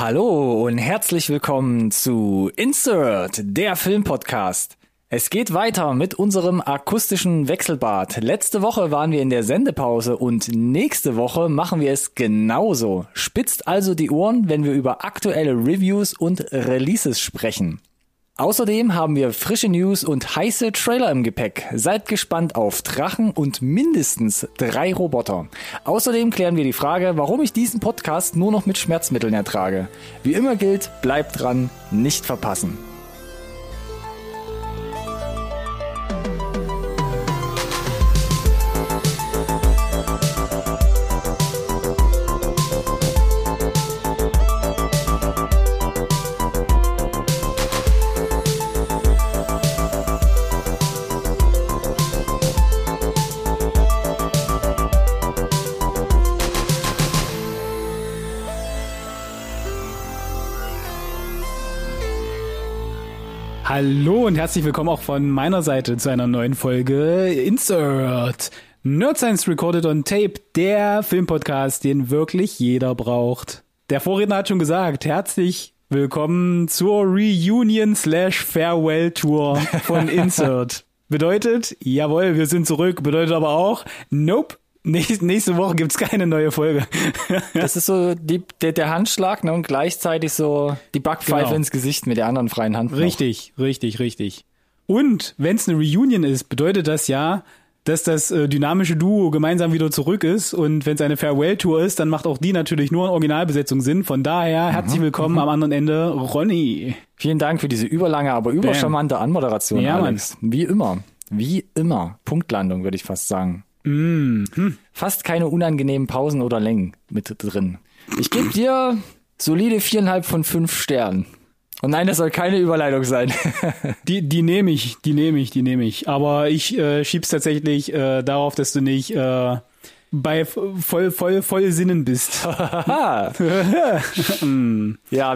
Hallo und herzlich willkommen zu Insert, der Filmpodcast. Es geht weiter mit unserem akustischen Wechselbad. Letzte Woche waren wir in der Sendepause und nächste Woche machen wir es genauso. Spitzt also die Ohren, wenn wir über aktuelle Reviews und Releases sprechen. Außerdem haben wir frische News und heiße Trailer im Gepäck. Seid gespannt auf Drachen und mindestens drei Roboter. Außerdem klären wir die Frage, warum ich diesen Podcast nur noch mit Schmerzmitteln ertrage. Wie immer gilt, bleibt dran, nicht verpassen. Hallo und herzlich willkommen auch von meiner Seite zu einer neuen Folge Insert. Nerd Science Recorded on Tape, der Filmpodcast, den wirklich jeder braucht. Der Vorredner hat schon gesagt, herzlich willkommen zur Reunion slash Farewell Tour von Insert. Bedeutet, jawohl, wir sind zurück. Bedeutet aber auch, nope, Nächste, Woche gibt's keine neue Folge. Das ist so die, der, der Handschlag ne, und gleichzeitig so die Backpfeife genau. ins Gesicht mit der anderen freien Hand. Noch. Richtig, richtig, richtig. Und wenn es eine Reunion ist, bedeutet das ja, dass das äh, dynamische Duo gemeinsam wieder zurück ist. Und wenn es eine Farewell-Tour ist, dann macht auch die natürlich nur in Originalbesetzung Sinn. Von daher herzlich mhm, willkommen mhm. am anderen Ende, Ronny. Vielen Dank für diese überlange, aber übercharmante Anmoderation, ja, Alex. Mann. Wie immer. Wie immer. Punktlandung, würde ich fast sagen. Mm. Hm. Fast keine unangenehmen Pausen oder Längen mit drin. Ich gebe dir solide viereinhalb von fünf Sternen. Und nein, das soll keine Überleitung sein. die die nehme ich, die nehme ich, die nehme ich. Aber ich äh, schieb's tatsächlich äh, darauf, dass du nicht äh, bei voll voll voll Sinnen bist. ja,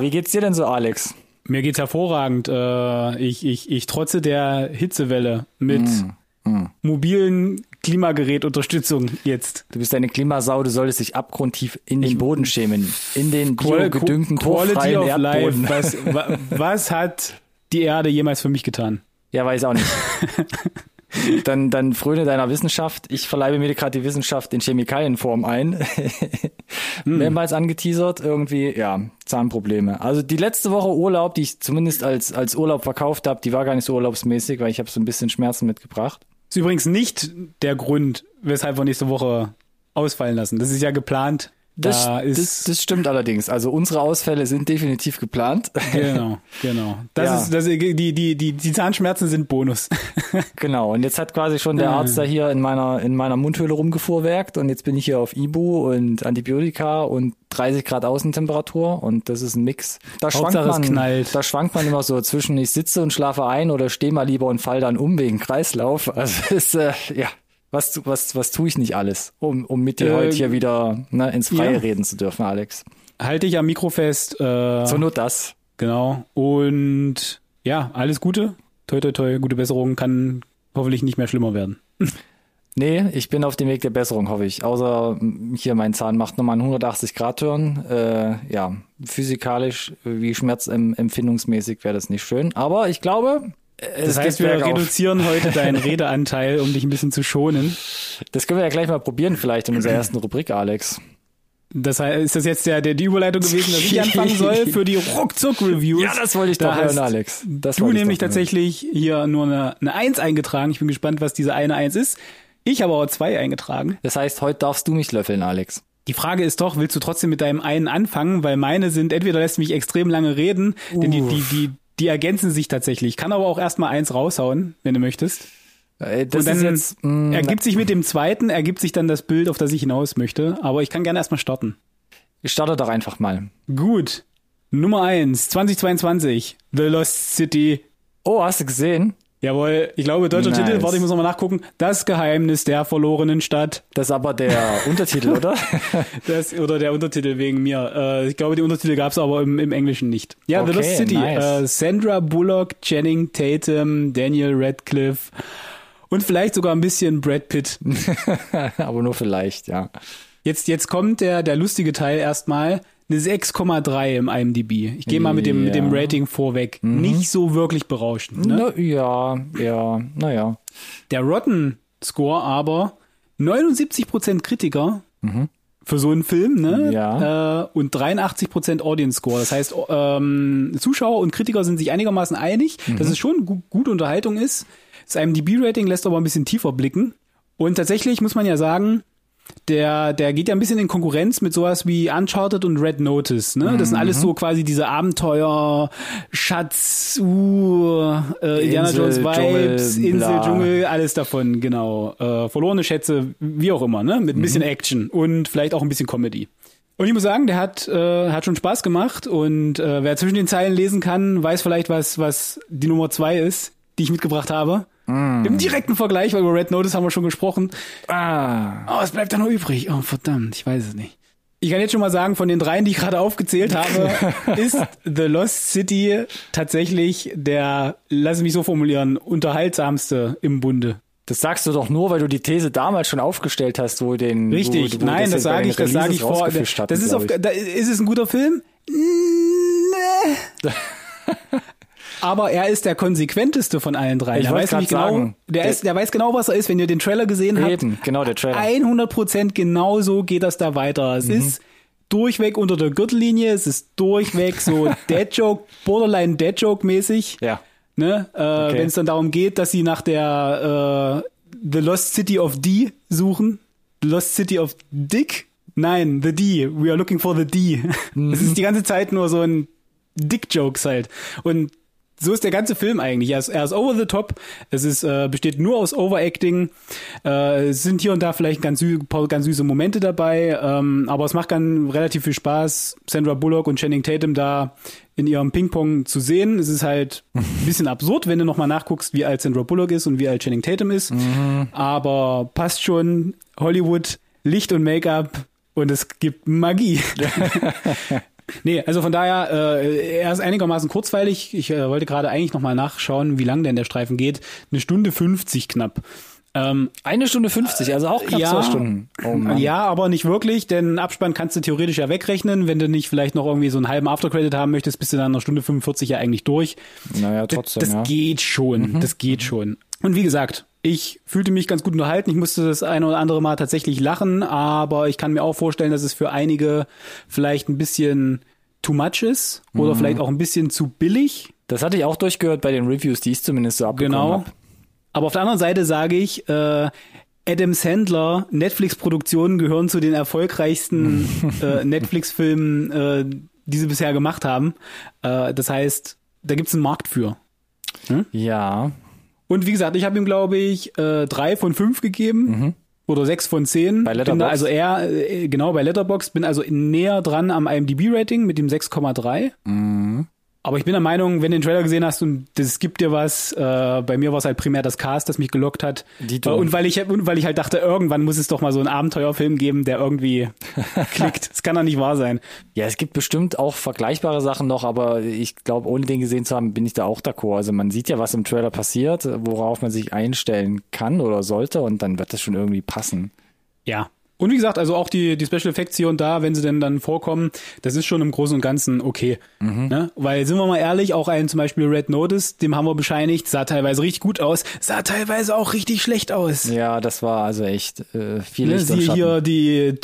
wie geht's dir denn so, Alex? Mir geht's hervorragend. Äh, ich ich ich trotze der Hitzewelle mit mm, mm. mobilen Klimagerätunterstützung jetzt. Du bist eine Klimasau, du solltest dich abgrundtief in den Boden schämen. In den biogedüngten, Quality of Erdboden. Life. Was, was hat die Erde jemals für mich getan? Ja, weiß auch nicht. dann, dann fröne deiner Wissenschaft. Ich verleibe mir gerade die Wissenschaft in Chemikalienform ein. hm. Mehrmals angeteasert, irgendwie, ja, Zahnprobleme. Also die letzte Woche Urlaub, die ich zumindest als, als Urlaub verkauft habe, die war gar nicht so urlaubsmäßig, weil ich habe so ein bisschen Schmerzen mitgebracht. Ist übrigens nicht der Grund, weshalb wir nächste Woche ausfallen lassen. Das ist ja geplant. Das, da das, das, stimmt allerdings. Also unsere Ausfälle sind definitiv geplant. Genau, genau. Das ja. ist, das, die, die, die, die Zahnschmerzen sind Bonus. Genau. Und jetzt hat quasi schon der Arzt da hier in meiner, in meiner Mundhöhle rumgefuhrwerkt und jetzt bin ich hier auf Ibu und Antibiotika und 30 Grad Außentemperatur und das ist ein Mix. Da schwankt man, knallt. da schwankt man immer so zwischen ich sitze und schlafe ein oder stehe mal lieber und fall dann um wegen Kreislauf. Also ist, äh, ja, was, was, was tue ich nicht alles, um, um mit dir äh, heute hier wieder ne, ins Freie ja. reden zu dürfen, Alex? Halte ich am Mikro fest. Äh, so nur das. Genau. Und ja, alles Gute. Toi, toi, toi. Gute Besserung kann hoffentlich nicht mehr schlimmer werden. Nee, ich bin auf dem Weg der Besserung, hoffe ich. Außer hier mein Zahn macht nochmal einen 180-Grad-Turn. Äh, ja, physikalisch wie schmerzempfindungsmäßig wäre das nicht schön. Aber ich glaube, das heißt, wir bergauf. reduzieren heute deinen Redeanteil, um dich ein bisschen zu schonen. Das können wir ja gleich mal probieren, vielleicht in unserer ersten Rubrik, Alex. Das heißt, ist das jetzt der, der die Überleitung gewesen, dass ich anfangen soll für die Ruckzuck-Reviews? Ja, das wollte ich da doch hören, Alex. Das du nämlich tatsächlich hier nur eine, eine Eins eingetragen. Ich bin gespannt, was diese eine Eins ist. Ich habe aber zwei eingetragen. Das heißt, heute darfst du mich löffeln, Alex. Die Frage ist doch, willst du trotzdem mit deinem einen anfangen? Weil meine sind, entweder lässt mich extrem lange reden, uh. denn die, die, die, die ergänzen sich tatsächlich. Kann aber auch erstmal eins raushauen, wenn du möchtest. Äh, das und dann jetzt, mm, ergibt sich mit dem zweiten, ergibt sich dann das Bild, auf das ich hinaus möchte. Aber ich kann gerne erstmal starten. Ich starte doch einfach mal. Gut. Nummer eins, 2022. The Lost City. Oh, hast du gesehen? Jawohl, ich glaube, deutscher nice. Titel, warte, ich muss nochmal nachgucken. Das Geheimnis der verlorenen Stadt. Das ist aber der Untertitel, oder? das, oder der Untertitel wegen mir. Äh, ich glaube, die Untertitel gab es aber im, im Englischen nicht. Ja, okay, The Lost City. Nice. Äh, Sandra Bullock, Channing Tatum, Daniel Radcliffe und vielleicht sogar ein bisschen Brad Pitt. aber nur vielleicht, ja. Jetzt, jetzt kommt der, der lustige Teil erstmal eine 6,3 im IMDb. Ich gehe mal mit dem, mit dem Ja. Rating vorweg. Nicht so wirklich berauschend. Ne? Na, ja, ja, naja. Der Rotten Score aber 79% Kritiker für so einen Film, ne? Ja. Äh, und 83% Audience Score. Das heißt, ähm, Zuschauer und Kritiker sind sich einigermaßen einig, dass es schon gu gute Unterhaltung ist. Das IMDb-Rating lässt aber ein bisschen tiefer blicken. Und tatsächlich muss man ja sagen, der, der geht ja ein bisschen in Konkurrenz mit sowas wie Uncharted und Red Notice, ne? Das sind alles so quasi diese Abenteuer, Schatz, uh, äh, Indiana Jones Vibes, Dschungel, Insel, bla. Dschungel, alles davon, genau. Äh, verlorene Schätze, wie auch immer, ne? Mit ein bisschen Action und vielleicht auch ein bisschen Comedy. Und ich muss sagen, der hat, äh, hat schon Spaß gemacht und äh, wer zwischen den Zeilen lesen kann, weiß vielleicht, was, was die Nummer zwei ist, die ich mitgebracht habe. Im direkten Vergleich, weil über Red Notice haben wir schon gesprochen. Ah, Oh, es bleibt da noch übrig. Oh, verdammt, ich weiß es nicht. Ich kann jetzt schon mal sagen, von den dreien, die ich gerade aufgezählt habe, ist The Lost City tatsächlich der, lass mich so formulieren, unterhaltsamste im Bunde. das sagst du doch nur, weil du die These damals schon aufgestellt hast, wo den Richtig, wo, wo nein, das, sage ich, das sage ich vor. hatten, Das ist auf, da, ist es ein guter Film? Nee. Aber er ist der konsequenteste von allen drei. Ich der weiß grad genau, sagen, der, der- ist, der weiß genau, was er ist. Wenn ihr den Trailer gesehen habt, Eben, genau der Trailer. 100 Prozent genau so geht das da weiter. Es ist durchweg unter der Gürtellinie. Es ist durchweg so Dead Joke, Borderline Dead Joke mäßig. Ja. Ne? Äh, Wenn es dann darum geht, dass sie nach der äh, The Lost City of D suchen. The Lost City of Dick? Nein, The D. We are looking for the D. Es ist die ganze Zeit nur so ein Dick-Jokes halt. Und so ist der ganze Film eigentlich. Er ist, er ist over the top. Es ist, äh, besteht nur aus Overacting. Äh, es sind hier und da vielleicht ganz, sü ganz süße Momente dabei. Ähm, aber es macht dann relativ viel Spaß, Sandra Bullock und Channing Tatum da in ihrem Ping-Pong zu sehen. Es ist halt ein bisschen absurd, wenn du nochmal nachguckst, wie alt Sandra Bullock ist und wie alt Channing Tatum ist. Aber passt schon. Hollywood, Licht und Make-up und es gibt Magie. Nee, also von daher, äh, er ist einigermaßen kurzweilig. Ich äh, wollte gerade eigentlich nochmal nachschauen, wie lang denn der Streifen geht. Eine Stunde 50 knapp. Ähm, Eine Stunde 50, also auch knapp ja, zwei Stunden. Oh ja, aber nicht wirklich, denn Abspann kannst du theoretisch ja wegrechnen. Wenn du nicht vielleicht noch irgendwie so einen halben Aftercredit haben möchtest, bist du dann nach Stunde 45 ja eigentlich durch. Naja, Das- trotzdem, das ja. geht schon, das geht schon. Und wie gesagt, ich fühlte mich ganz gut unterhalten. Ich musste das eine oder andere Mal tatsächlich lachen, aber ich kann mir auch vorstellen, dass es für einige vielleicht ein bisschen too much ist oder vielleicht auch ein bisschen zu billig. Das hatte ich auch durchgehört bei den Reviews, die ich zumindest so abbekommen Genau. habe. Aber auf der anderen Seite sage ich, äh, Adam Sandler, Netflix-Produktionen gehören zu den erfolgreichsten äh, Netflix-Filmen, äh, die sie bisher gemacht haben. Äh, das heißt, da gibt's einen Markt für. Ja, Und wie gesagt, ich habe ihm, glaube ich, äh, drei von fünf gegeben. Oder sechs von zehn. Mhm. Bei Letterboxd? also eher, äh, genau, bei Letterboxd bin also näher dran am IMDb-Rating mit dem 6,3. Mhm. Aber ich bin der Meinung, wenn du den Trailer gesehen hast und das gibt dir was, äh, bei mir war es halt primär das Cast, das mich gelockt hat. Äh, Und weil ich und weil ich halt dachte, irgendwann muss es doch mal so einen Abenteuerfilm geben, der irgendwie klickt. Das kann doch nicht wahr sein. Ja, es gibt bestimmt auch vergleichbare Sachen noch, aber ich glaube, ohne den gesehen zu haben, bin ich da auch d'accord. Also man sieht ja, was im Trailer passiert, worauf man sich einstellen kann oder sollte und dann wird das schon irgendwie passen. Ja. Und wie gesagt, also auch die, die Special Effects hier und da, wenn sie denn dann vorkommen, das ist schon im Großen und Ganzen okay. Ne? Weil, sind wir mal ehrlich, auch ein zum Beispiel Red Notice, dem haben wir bescheinigt, sah teilweise richtig gut aus, sah teilweise auch richtig schlecht aus. Ja, das war also echt äh, viel Ne? Licht und Siehe hier die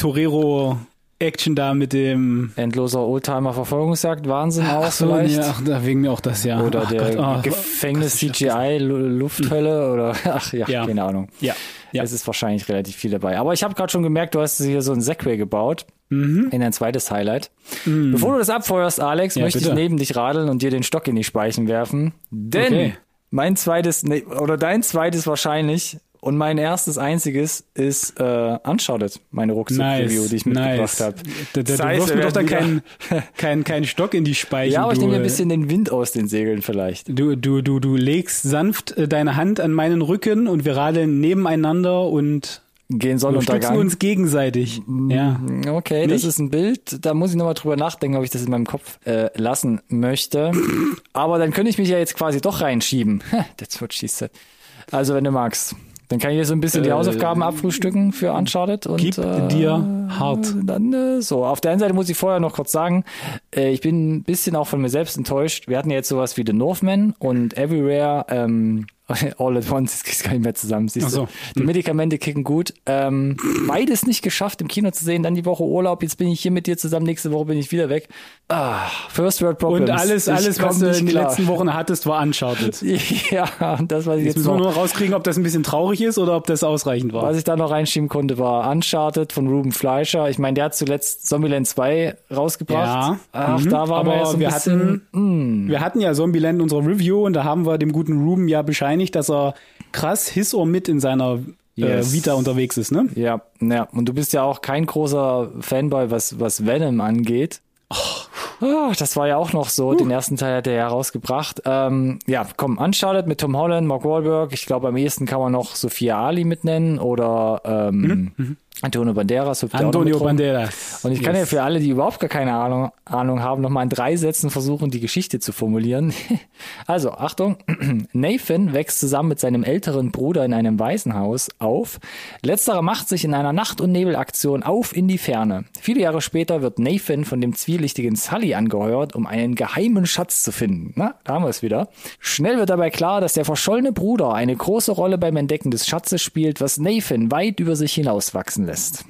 Torero-Action da mit dem Endloser Oldtimer-Verfolgungsjagd, Wahnsinn auch Ach so, vielleicht. ja, ach, da wegen mir auch das, ja. Oder Ach der Gott, oh, Gefängnis CGI Lu- Lufthölle oder ach ja, Ja. keine Ahnung. Ja, ja. Es ist wahrscheinlich relativ viel dabei. Aber ich habe gerade schon gemerkt, du hast hier so ein Segway gebaut Mhm. in dein zweites Highlight. Bevor du das abfeuerst, Alex, Ja, möchte bitte. ich neben dich radeln und dir den Stock in die Speichen werfen. Denn Okay. mein zweites, nee, oder dein zweites wahrscheinlich und mein erstes einziges ist äh, Uncharted, meine Rucksack-Review, nice, die ich nice. mitgebracht habe. Da, da, Das du heißt, wir mir doch werden keinen kein, kein Stock in die Speichen. Ja, aber ich du, nehme mir ein bisschen den Wind aus den Segeln vielleicht. Du, du, du, du legst sanft äh, deine Hand an meinen Rücken und wir radeln nebeneinander und Gehen stützen Sonnenuntergang. uns gegenseitig. Ja. Okay, das Nicht? ist ein Bild. Da muss ich nochmal drüber nachdenken, ob ich das in meinem Kopf äh, lassen möchte. Aber dann könnte ich mich ja jetzt quasi doch reinschieben. That's what she said. Also, wenn du magst. Dann kann ich dir so ein bisschen die Äh, Hausaufgaben abfrühstücken für Uncharted. Und, Gib äh, dir hart. Dann äh, so. Auf der einen Seite muss ich vorher noch kurz sagen, äh, ich bin ein bisschen auch von mir selbst enttäuscht. Wir hatten ja jetzt sowas wie The Northman und Everywhere, ähm, All at Once, das kriegst gar nicht mehr zusammen, siehst so. du. Die Medikamente kicken gut. Ähm, beides nicht geschafft, im Kino zu sehen, dann die Woche Urlaub, jetzt bin ich hier mit dir zusammen, nächste Woche bin ich wieder weg. Ah, First World Problems. Und alles, alles, was du in den letzten Wochen hattest, war Uncharted. Ja, das, was ich Jetzt jetzt müssen wir nur rauskriegen, ob das ein bisschen traurig ist oder ob das ausreichend war. Was ich da noch reinschieben konnte, war Uncharted von Ruben Fleischer. Ich meine, der hat zuletzt Zombieland 2 rausgebracht. Ja, Ach, mhm. da waren wir Aber ja so ein wir bisschen, hatten, wir hatten ja Zombieland in unserer Review und da haben wir dem guten Ruben ja bescheinigt, dass er krass his or mit in seiner Yes. äh, Vita unterwegs ist, ne? ja, ja. Und du bist ja auch kein großer Fanboy, was, was Venom angeht. Oh, das war ja auch noch so. Den ersten Teil hat er ja rausgebracht. Ähm, ja, komm, Uncharted mit Tom Holland, Mark Wahlberg. Ich glaube, am ehesten kann man noch Sophia Ali mitnennen oder ähm, Antonio Banderas. ja Antonio. Banderas. Und ich kann ja Yes. für alle, die überhaupt gar keine Ahnung, Ahnung haben, nochmal in drei Sätzen versuchen, die Geschichte zu formulieren. Also, Achtung. Nathan wächst zusammen mit seinem älteren Bruder in einem Waisenhaus auf. Letzterer macht sich in einer Nacht- und Nebelaktion auf in die Ferne. Viele Jahre später wird Nathan von dem zwielichtigen Sully angeheuert, um einen geheimen Schatz zu finden. Na, da haben wir es wieder. Schnell wird dabei klar, dass der verschollene Bruder eine große Rolle beim Entdecken des Schatzes spielt, was Nathan weit über sich hinauswachsen lässt.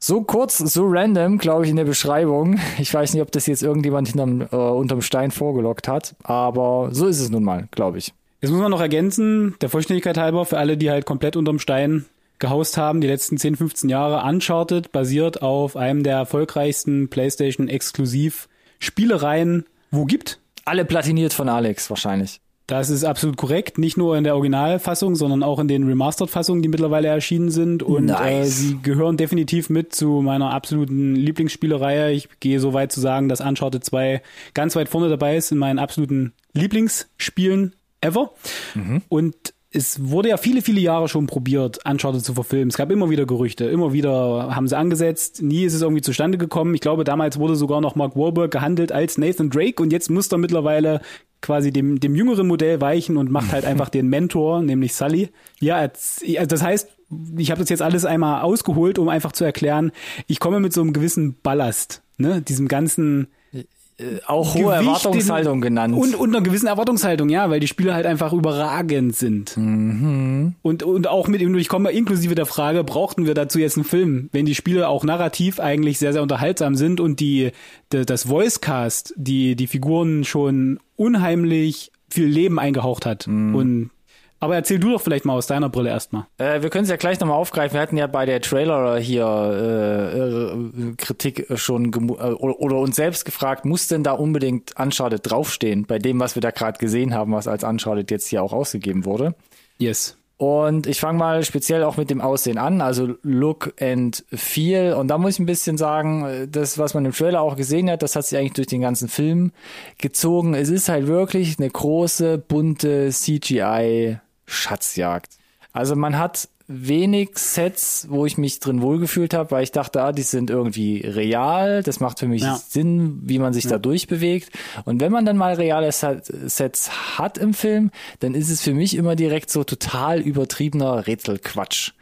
So kurz, so random, glaube ich, in der Beschreibung. Ich weiß nicht, ob das jetzt irgendjemand hinterm, äh, unterm Stein vorgelockt hat, aber so ist es nun mal, glaube ich. Jetzt muss man noch ergänzen, der Vollständigkeit halber, für alle, die halt komplett unterm Stein gehaust haben, die letzten 10, 15 Jahre, Uncharted basiert auf einem der erfolgreichsten PlayStation-Exklusiv-Spielereien, wo gibt. Alle platiniert von Alex wahrscheinlich. Das ist absolut korrekt, nicht nur in der Originalfassung, sondern auch in den Remastered-Fassungen, die mittlerweile erschienen sind. Und Nice. äh, sie gehören definitiv mit zu meiner absoluten Lieblingsspielereihe. Ich gehe so weit zu sagen, dass Uncharted 2 ganz weit vorne dabei ist in meinen absoluten Lieblingsspielen ever. Und es wurde ja viele, viele Jahre schon probiert, Uncharted zu verfilmen. Es gab immer wieder Gerüchte, immer wieder haben sie angesetzt. Nie ist es irgendwie zustande gekommen. Ich glaube, damals wurde sogar noch Mark Wahlberg gehandelt als Nathan Drake und jetzt muss er mittlerweile quasi dem, dem jüngeren Modell weichen und macht halt einfach den Mentor, nämlich Sully. Ja, als- also das heißt, ich habe das jetzt alles einmal ausgeholt, um einfach zu erklären, ich komme mit so einem gewissen Ballast, ne, diesem ganzen Auch hohe Gewicht, Erwartungshaltung den- genannt. Und, und einer gewissen Erwartungshaltung, ja, weil die Spiele halt einfach überragend sind. Mhm. Und, und auch mit, ich komme inklusive der Frage, brauchten wir dazu jetzt einen Film, wenn die Spiele auch narrativ eigentlich sehr, sehr unterhaltsam sind und die, de, das Voicecast, die, die Figuren schon unheimlich viel Leben eingehaucht hat. Mhm. Und, aber erzähl du doch vielleicht mal aus deiner Brille erstmal. Äh, wir können es ja gleich nochmal aufgreifen. Wir hatten ja bei der Trailer hier äh, äh, Kritik schon äh, oder, oder uns selbst gefragt, muss denn da unbedingt Uncharted draufstehen, bei dem, was wir da gerade gesehen haben, was als Uncharted jetzt hier auch ausgegeben wurde. Yes. Und ich fange mal speziell auch mit dem Aussehen an, also Look and Feel. Und da muss ich ein bisschen sagen, das, was man im Trailer auch gesehen hat, das hat sich eigentlich durch den ganzen Film gezogen. Es ist halt wirklich eine große, bunte CGI-Schatzjagd. Also man hat wenig Sets, wo ich mich drin wohlgefühlt habe, weil ich dachte, ah, die sind irgendwie real. Das macht für mich Ja. Sinn, wie man sich da durchbewegt. Und wenn man dann mal reale Set- Sets hat im Film, dann ist es für mich immer direkt so total übertriebener Rätselquatsch.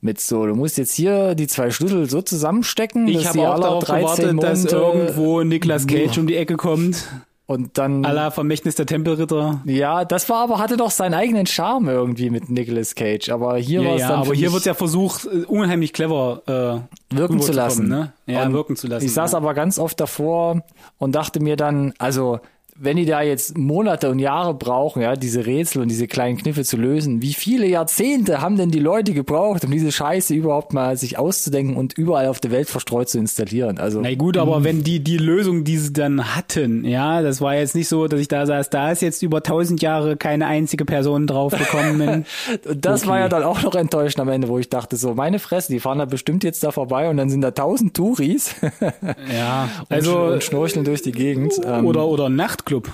Mit so, du musst jetzt hier die zwei Schlüssel so zusammenstecken, Ich dass habe die auch darauf 13 gewartet, dass irgendwo Nicolas Cage um die Ecke kommt. Und dann la Vermächtnis der Tempelritter. ja, das war aber hatte doch seinen eigenen Charme irgendwie mit Nicolas Cage, aber hier war Ja, es ja, dann aber hier wird ja versucht, äh, unheimlich clever äh, wirken zu rüberzukommen, lassen. Ne? Ja, Und wirken zu lassen. Ich saß ja. aber ganz oft davor und dachte mir dann, also wenn die da jetzt Monate und Jahre brauchen, ja, diese Rätsel und diese kleinen Kniffe zu lösen, wie viele Jahrzehnte haben denn die Leute gebraucht, um diese Scheiße überhaupt mal sich auszudenken und überall auf der Welt verstreut zu installieren? Also Na gut, aber wenn die die Lösung, die sie dann hatten, ja, das war jetzt nicht so, dass ich da saß, da ist jetzt über tausend Jahre keine einzige Person drauf gekommen. Und das war Okay. ja dann auch noch enttäuschend am Ende, wo ich dachte, so, meine Fresse, die fahren da bestimmt jetzt da vorbei und dann sind da tausend Touris ja, also, also und schnorcheln durch die Gegend. Ähm, oder oder ein Nachtclub.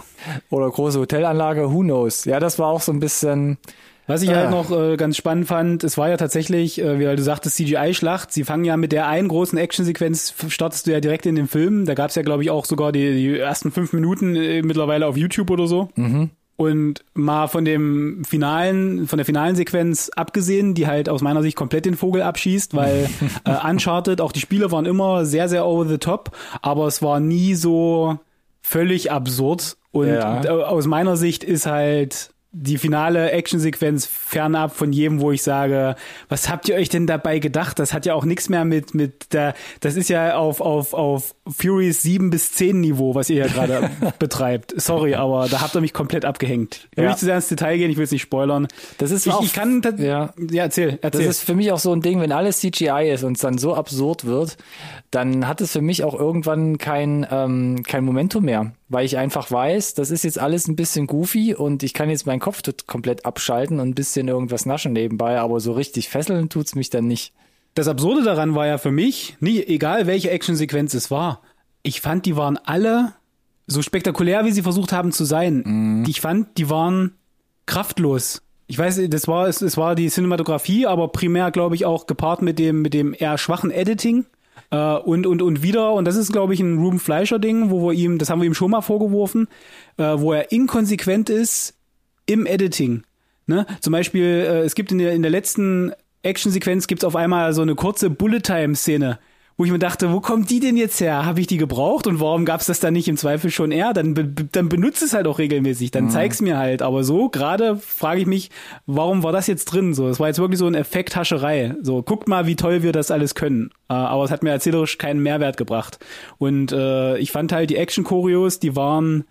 oder große Hotelanlage, who knows. Ja, das war auch so ein bisschen, Was ich Ah. halt noch äh, ganz spannend fand, es war ja tatsächlich, äh, wie du sagtest, CGI-Schlacht. Sie fangen ja mit der einen großen Actionsequenz, startest du ja direkt in den Film. Da gab's ja, glaube ich, auch sogar die, die ersten fünf Minuten äh, mittlerweile auf YouTube oder so. Und mal von dem finalen, von der finalen Sequenz abgesehen, die halt aus meiner Sicht komplett den Vogel abschießt, weil äh, Uncharted, auch die Spiele waren immer sehr, sehr over the top, aber es war nie so völlig absurd. Und Ja. aus meiner Sicht ist halt die finale Actionsequenz fernab von jedem, wo ich sage, was habt ihr euch denn dabei gedacht? Das hat ja auch nichts mehr mit, mit der, das ist ja auf, auf, auf Furies 7 bis 10 Niveau, was ihr hier gerade betreibt. Sorry, aber da habt ihr mich komplett abgehängt. Ich will Ja. nicht zu sehr ins Detail gehen, ich will es nicht spoilern. Das ist Ich, auch- ich kann, tat- ja. ja, erzähl, Das erzähl. ist für mich auch so ein Ding, wenn alles CGI ist und es dann so absurd wird, dann hat es für mich auch irgendwann kein, ähm, kein Momentum mehr, weil ich einfach weiß, das ist jetzt alles ein bisschen goofy und ich kann jetzt meinen Kopf komplett abschalten und ein bisschen irgendwas naschen nebenbei, aber so richtig fesseln tut's mich dann nicht. Das Absurde daran war ja für mich, nie, egal welche Actionsequenz es war, ich fand, die waren alle so spektakulär, wie sie versucht haben zu sein. Ich fand, die waren kraftlos. Ich weiß, das war, es, es war die Cinematografie, aber primär, glaube ich, auch gepaart mit dem, mit dem eher schwachen Editing. Äh, und, und, und wieder, und das ist, glaube ich, ein Ruben Fleischer-Ding, wo wir ihm, das haben wir ihm schon mal vorgeworfen, äh, wo er inkonsequent ist im Editing. Ne? Zum Beispiel, äh, es gibt in der, in der letzten Actionsequenz gibt's auf einmal so eine kurze Bullet-Time-Szene, wo ich mir dachte, wo kommt die denn jetzt her? Habe ich die gebraucht und warum gab's das dann nicht im Zweifel schon eher? Dann, be dann benutze es halt auch regelmäßig, dann zeig's mir halt. Aber so gerade frage ich mich, warum war das jetzt drin? So, es war jetzt wirklich so ein Effekthascherei. So, guckt mal, wie toll wir das alles können. Äh, aber es hat mir erzählerisch keinen Mehrwert gebracht. Und äh, ich fand halt die Action-Choreos, die waren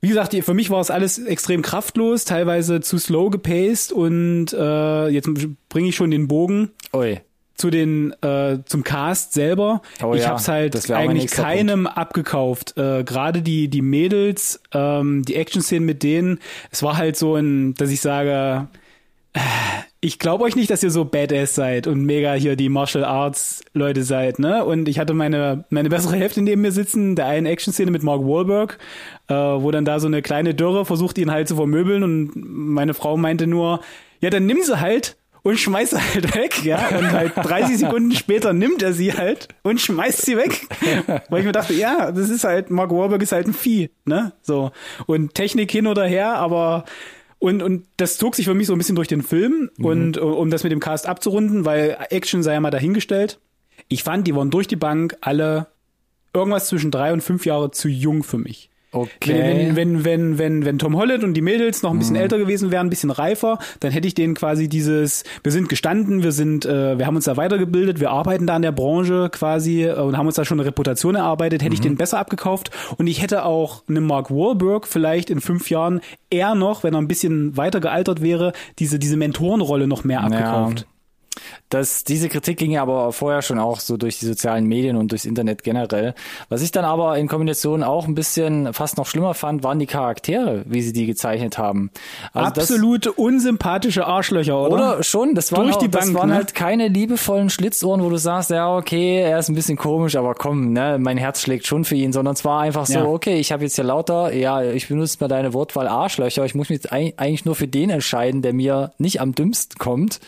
wie gesagt, für mich war es alles extrem kraftlos, teilweise zu slow gepaced und äh, jetzt bringe ich schon den Bogen Ui. Zu den äh, zum Cast selber. Oh ich ja, hab's halt eigentlich keinem abgekauft. Äh, Gerade die die Mädels, ähm, die Action-Szenen mit denen, es war halt so ein, dass ich sage, äh, ich glaube euch nicht, dass ihr so Badass seid und mega hier die Martial Arts Leute seid, ne? Und ich hatte meine meine bessere Hälfte neben mir sitzen, der einen Action-Szene mit Mark Wahlberg, äh, wo dann da so eine kleine Dürre versucht, ihn halt zu vermöbeln und meine Frau meinte nur, ja, dann nimm sie halt und schmeißt sie halt weg, ja. Und halt 30 Sekunden später nimmt er sie halt und schmeißt sie weg. Weil ich mir dachte, ja, das ist halt, Mark Wahlberg ist halt ein Vieh, ne? So. Und Technik hin oder her, aber und, und das zog sich für mich so ein bisschen durch den Film und äh, um das mit dem Cast abzurunden, weil Action sei ja mal dahingestellt. Ich fand, die waren durch die Bank alle irgendwas zwischen drei und fünf Jahre zu jung für mich. Okay. Wenn, wenn, wenn, wenn, wenn Tom Holland und die Mädels noch ein bisschen älter gewesen wären, ein bisschen reifer, dann hätte ich denen quasi dieses, wir sind gestanden, wir sind, äh, wir haben uns da weitergebildet, wir arbeiten da in der Branche quasi äh, und haben uns da schon eine Reputation erarbeitet, hätte ich denen besser abgekauft und ich hätte auch einem Mark Wahlberg vielleicht in fünf Jahren eher noch, wenn er ein bisschen weiter gealtert wäre, diese, diese Mentorenrolle noch mehr abgekauft. Das, diese Kritik ging ja aber vorher schon auch so durch die sozialen Medien und durchs Internet generell. Was ich dann aber in Kombination auch ein bisschen fast noch schlimmer fand, waren die Charaktere, wie sie die gezeichnet haben. Also das- Absolut unsympathische Arschlöcher, oder? Oder schon, das waren, Durch die das Bank, waren ne? halt keine liebevollen Schlitzohren, wo du sagst, ja, okay, er ist ein bisschen komisch, aber komm, ne, mein Herz schlägt schon für ihn, sondern es war einfach so, Ja. okay, ich habe jetzt hier lauter, ja, ich benutze mal deine Wortwahl Arschlöcher, ich muss mich jetzt eig- eigentlich nur für den entscheiden, der mir nicht am dümmsten kommt.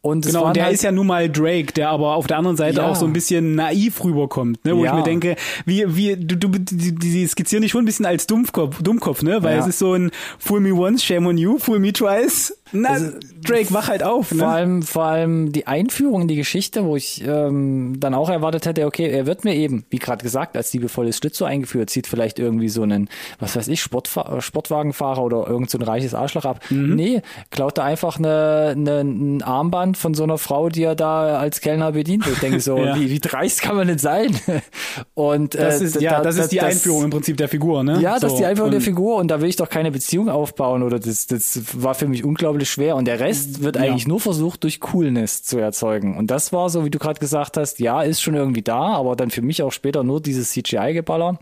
Und Genau, und der halt, ist ja nun mal Drake, der aber auf der anderen Seite Ja. auch so ein bisschen naiv rüberkommt, ne? wo Ja. ich mir denke, wie, wie, du, du, die, die skizzieren dich schon ein bisschen als Dummkopf, Dummkopf, ne? Weil es ist so ein Fool me once, shame on you, fool me twice. Na, Drake, wach halt auf, Vor ne? allem, vor allem die Einführung in die Geschichte, wo ich ähm, dann auch erwartet hätte, okay, er wird mir eben, wie gerade gesagt, als liebevolles Schlitzo eingeführt, zieht vielleicht irgendwie so einen, was weiß ich, Sportfa Sportwagenfahrer oder irgend so ein reiches Arschloch ab. Mhm. Nee, klaut da einfach eine, eine, ein Armband von so einer Frau, die er da als Kellner bedient. Ich denke so, Ja. wie, wie dreist kann man denn sein? Und Das äh, ist, ja, da- das ist die das- Einführung im Prinzip der Figur, ne? ja, das ist So, die Einführung der Figur und da will ich doch keine Beziehung aufbauen oder das, das war für mich unglaublich schwer und der Rest wird Ja. eigentlich nur versucht durch Coolness zu erzeugen und das war so, wie du gerade gesagt hast, ja, ist schon irgendwie da, aber dann für mich auch später nur dieses CGI-Geballer.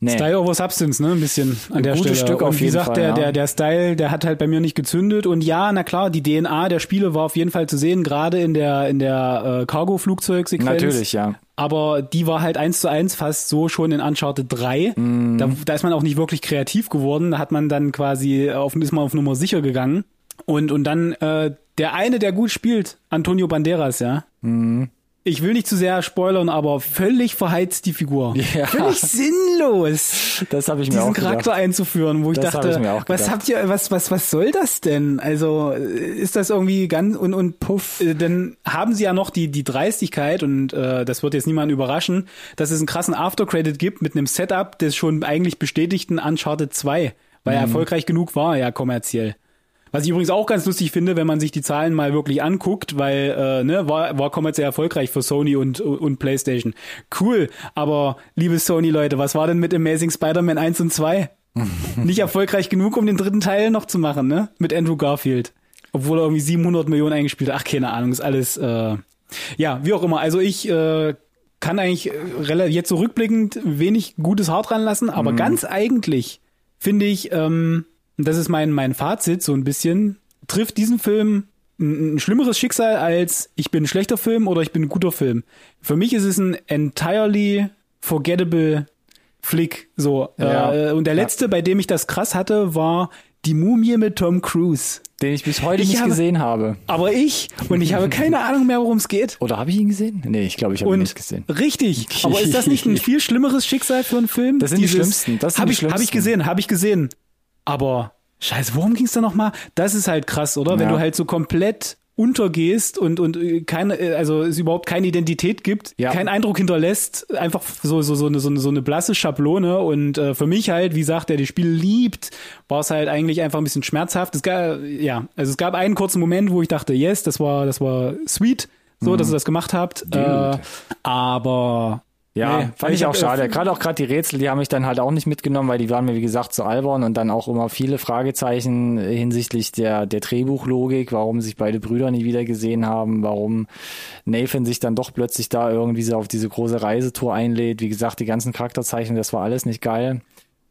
Nee. Style over Substance, ne? Ein bisschen an der gutes Stelle. Stück und auf wie jeden gesagt, Fall, der, ja. der, der Style, der hat halt bei mir nicht gezündet. Und ja, na klar, die DNA der Spiele war auf jeden Fall zu sehen, gerade in der, in der äh, Cargo-Flugzeugsequenz. Natürlich, ja. Aber die war halt eins zu eins fast so schon in Uncharted 3. Mhm. Da, da ist man auch nicht wirklich kreativ geworden. Da hat man dann quasi auf, ist man auf Nummer sicher gegangen. Und, und dann äh, der eine, der gut spielt, Antonio Banderas, ja. Mhm. ich will nicht zu sehr spoilern, aber völlig verheizt die Figur. Ja. Völlig sinnlos. Das habe ich mir diesen auch gedacht. Charakter einzuführen, wo ich Das dachte, ich was habt ihr, was, was, was soll das denn? Also äh, ist das irgendwie ganz und und puff, äh, dann haben sie ja noch die die Dreistigkeit und äh, das wird jetzt niemanden überraschen, dass es einen krassen Aftercredit gibt mit einem Setup des schon eigentlich bestätigten Uncharted 2, weil Mhm. er erfolgreich genug war, ja kommerziell. Was ich übrigens auch ganz lustig finde, wenn man sich die Zahlen mal wirklich anguckt, weil äh, ne, war, war kommerziell erfolgreich für Sony und, und PlayStation. Cool, aber liebe Sony-Leute, was war denn mit Amazing Spider-Man 1 und 2? Nicht erfolgreich genug, um den dritten Teil noch zu machen, ne? Mit Andrew Garfield. Obwohl er irgendwie 700 Millionen eingespielt hat. Ach, keine Ahnung, ist alles, äh, ja, wie auch immer. Also ich äh, kann eigentlich äh, rela- jetzt so rückblickend wenig gutes Haar dran lassen, aber ganz eigentlich finde ich, ähm, und das ist mein, mein Fazit so ein bisschen, trifft diesen Film ein, ein schlimmeres Schicksal als ich bin ein schlechter Film oder ich bin ein guter Film. Für mich ist es ein entirely forgettable Flick. So. Ja. Äh, und der Ja. letzte, bei dem ich das krass hatte, war die Mumie mit Tom Cruise. Den ich bis heute Ich nicht habe- gesehen habe. Aber ich, und ich habe keine Ahnung mehr, worum es geht. Oder habe ich ihn gesehen? Nee, ich glaube, ich habe ihn nicht gesehen. richtig. Aber ist das nicht ein viel schlimmeres Schicksal für einen Film? Das sind die schlimmsten, das sind Habe die ich, hab ich schlimmsten. gesehen, habe ich gesehen. Aber scheiße, worum ging's da nochmal? Das ist halt krass, oder? Wenn Ja. du halt so komplett untergehst und und äh, keine äh, also es überhaupt keine Identität gibt, Ja. keinen Eindruck hinterlässt, einfach so so so eine so eine, so eine blasse Schablone und äh, für mich halt, wie gesagt, der die Spiele liebt, war es halt eigentlich einfach ein bisschen schmerzhaft. Es gab ja, also es gab einen kurzen Moment, wo ich dachte, yes, das war das war sweet, so dass ihr das gemacht habt, äh, aber Ja, Nee, fand ich, ich auch äh, schade. Gerade auch gerade die Rätsel, die haben mich dann halt auch nicht mitgenommen, weil die waren mir wie gesagt zu albern und dann auch immer viele Fragezeichen hinsichtlich der der Drehbuchlogik, warum sich beide Brüder nie wieder gesehen haben, warum Nathan sich dann doch plötzlich da irgendwie so auf diese große Reisetour einlädt. Wie gesagt, die ganzen Charakterzeichnungen, das war alles nicht geil.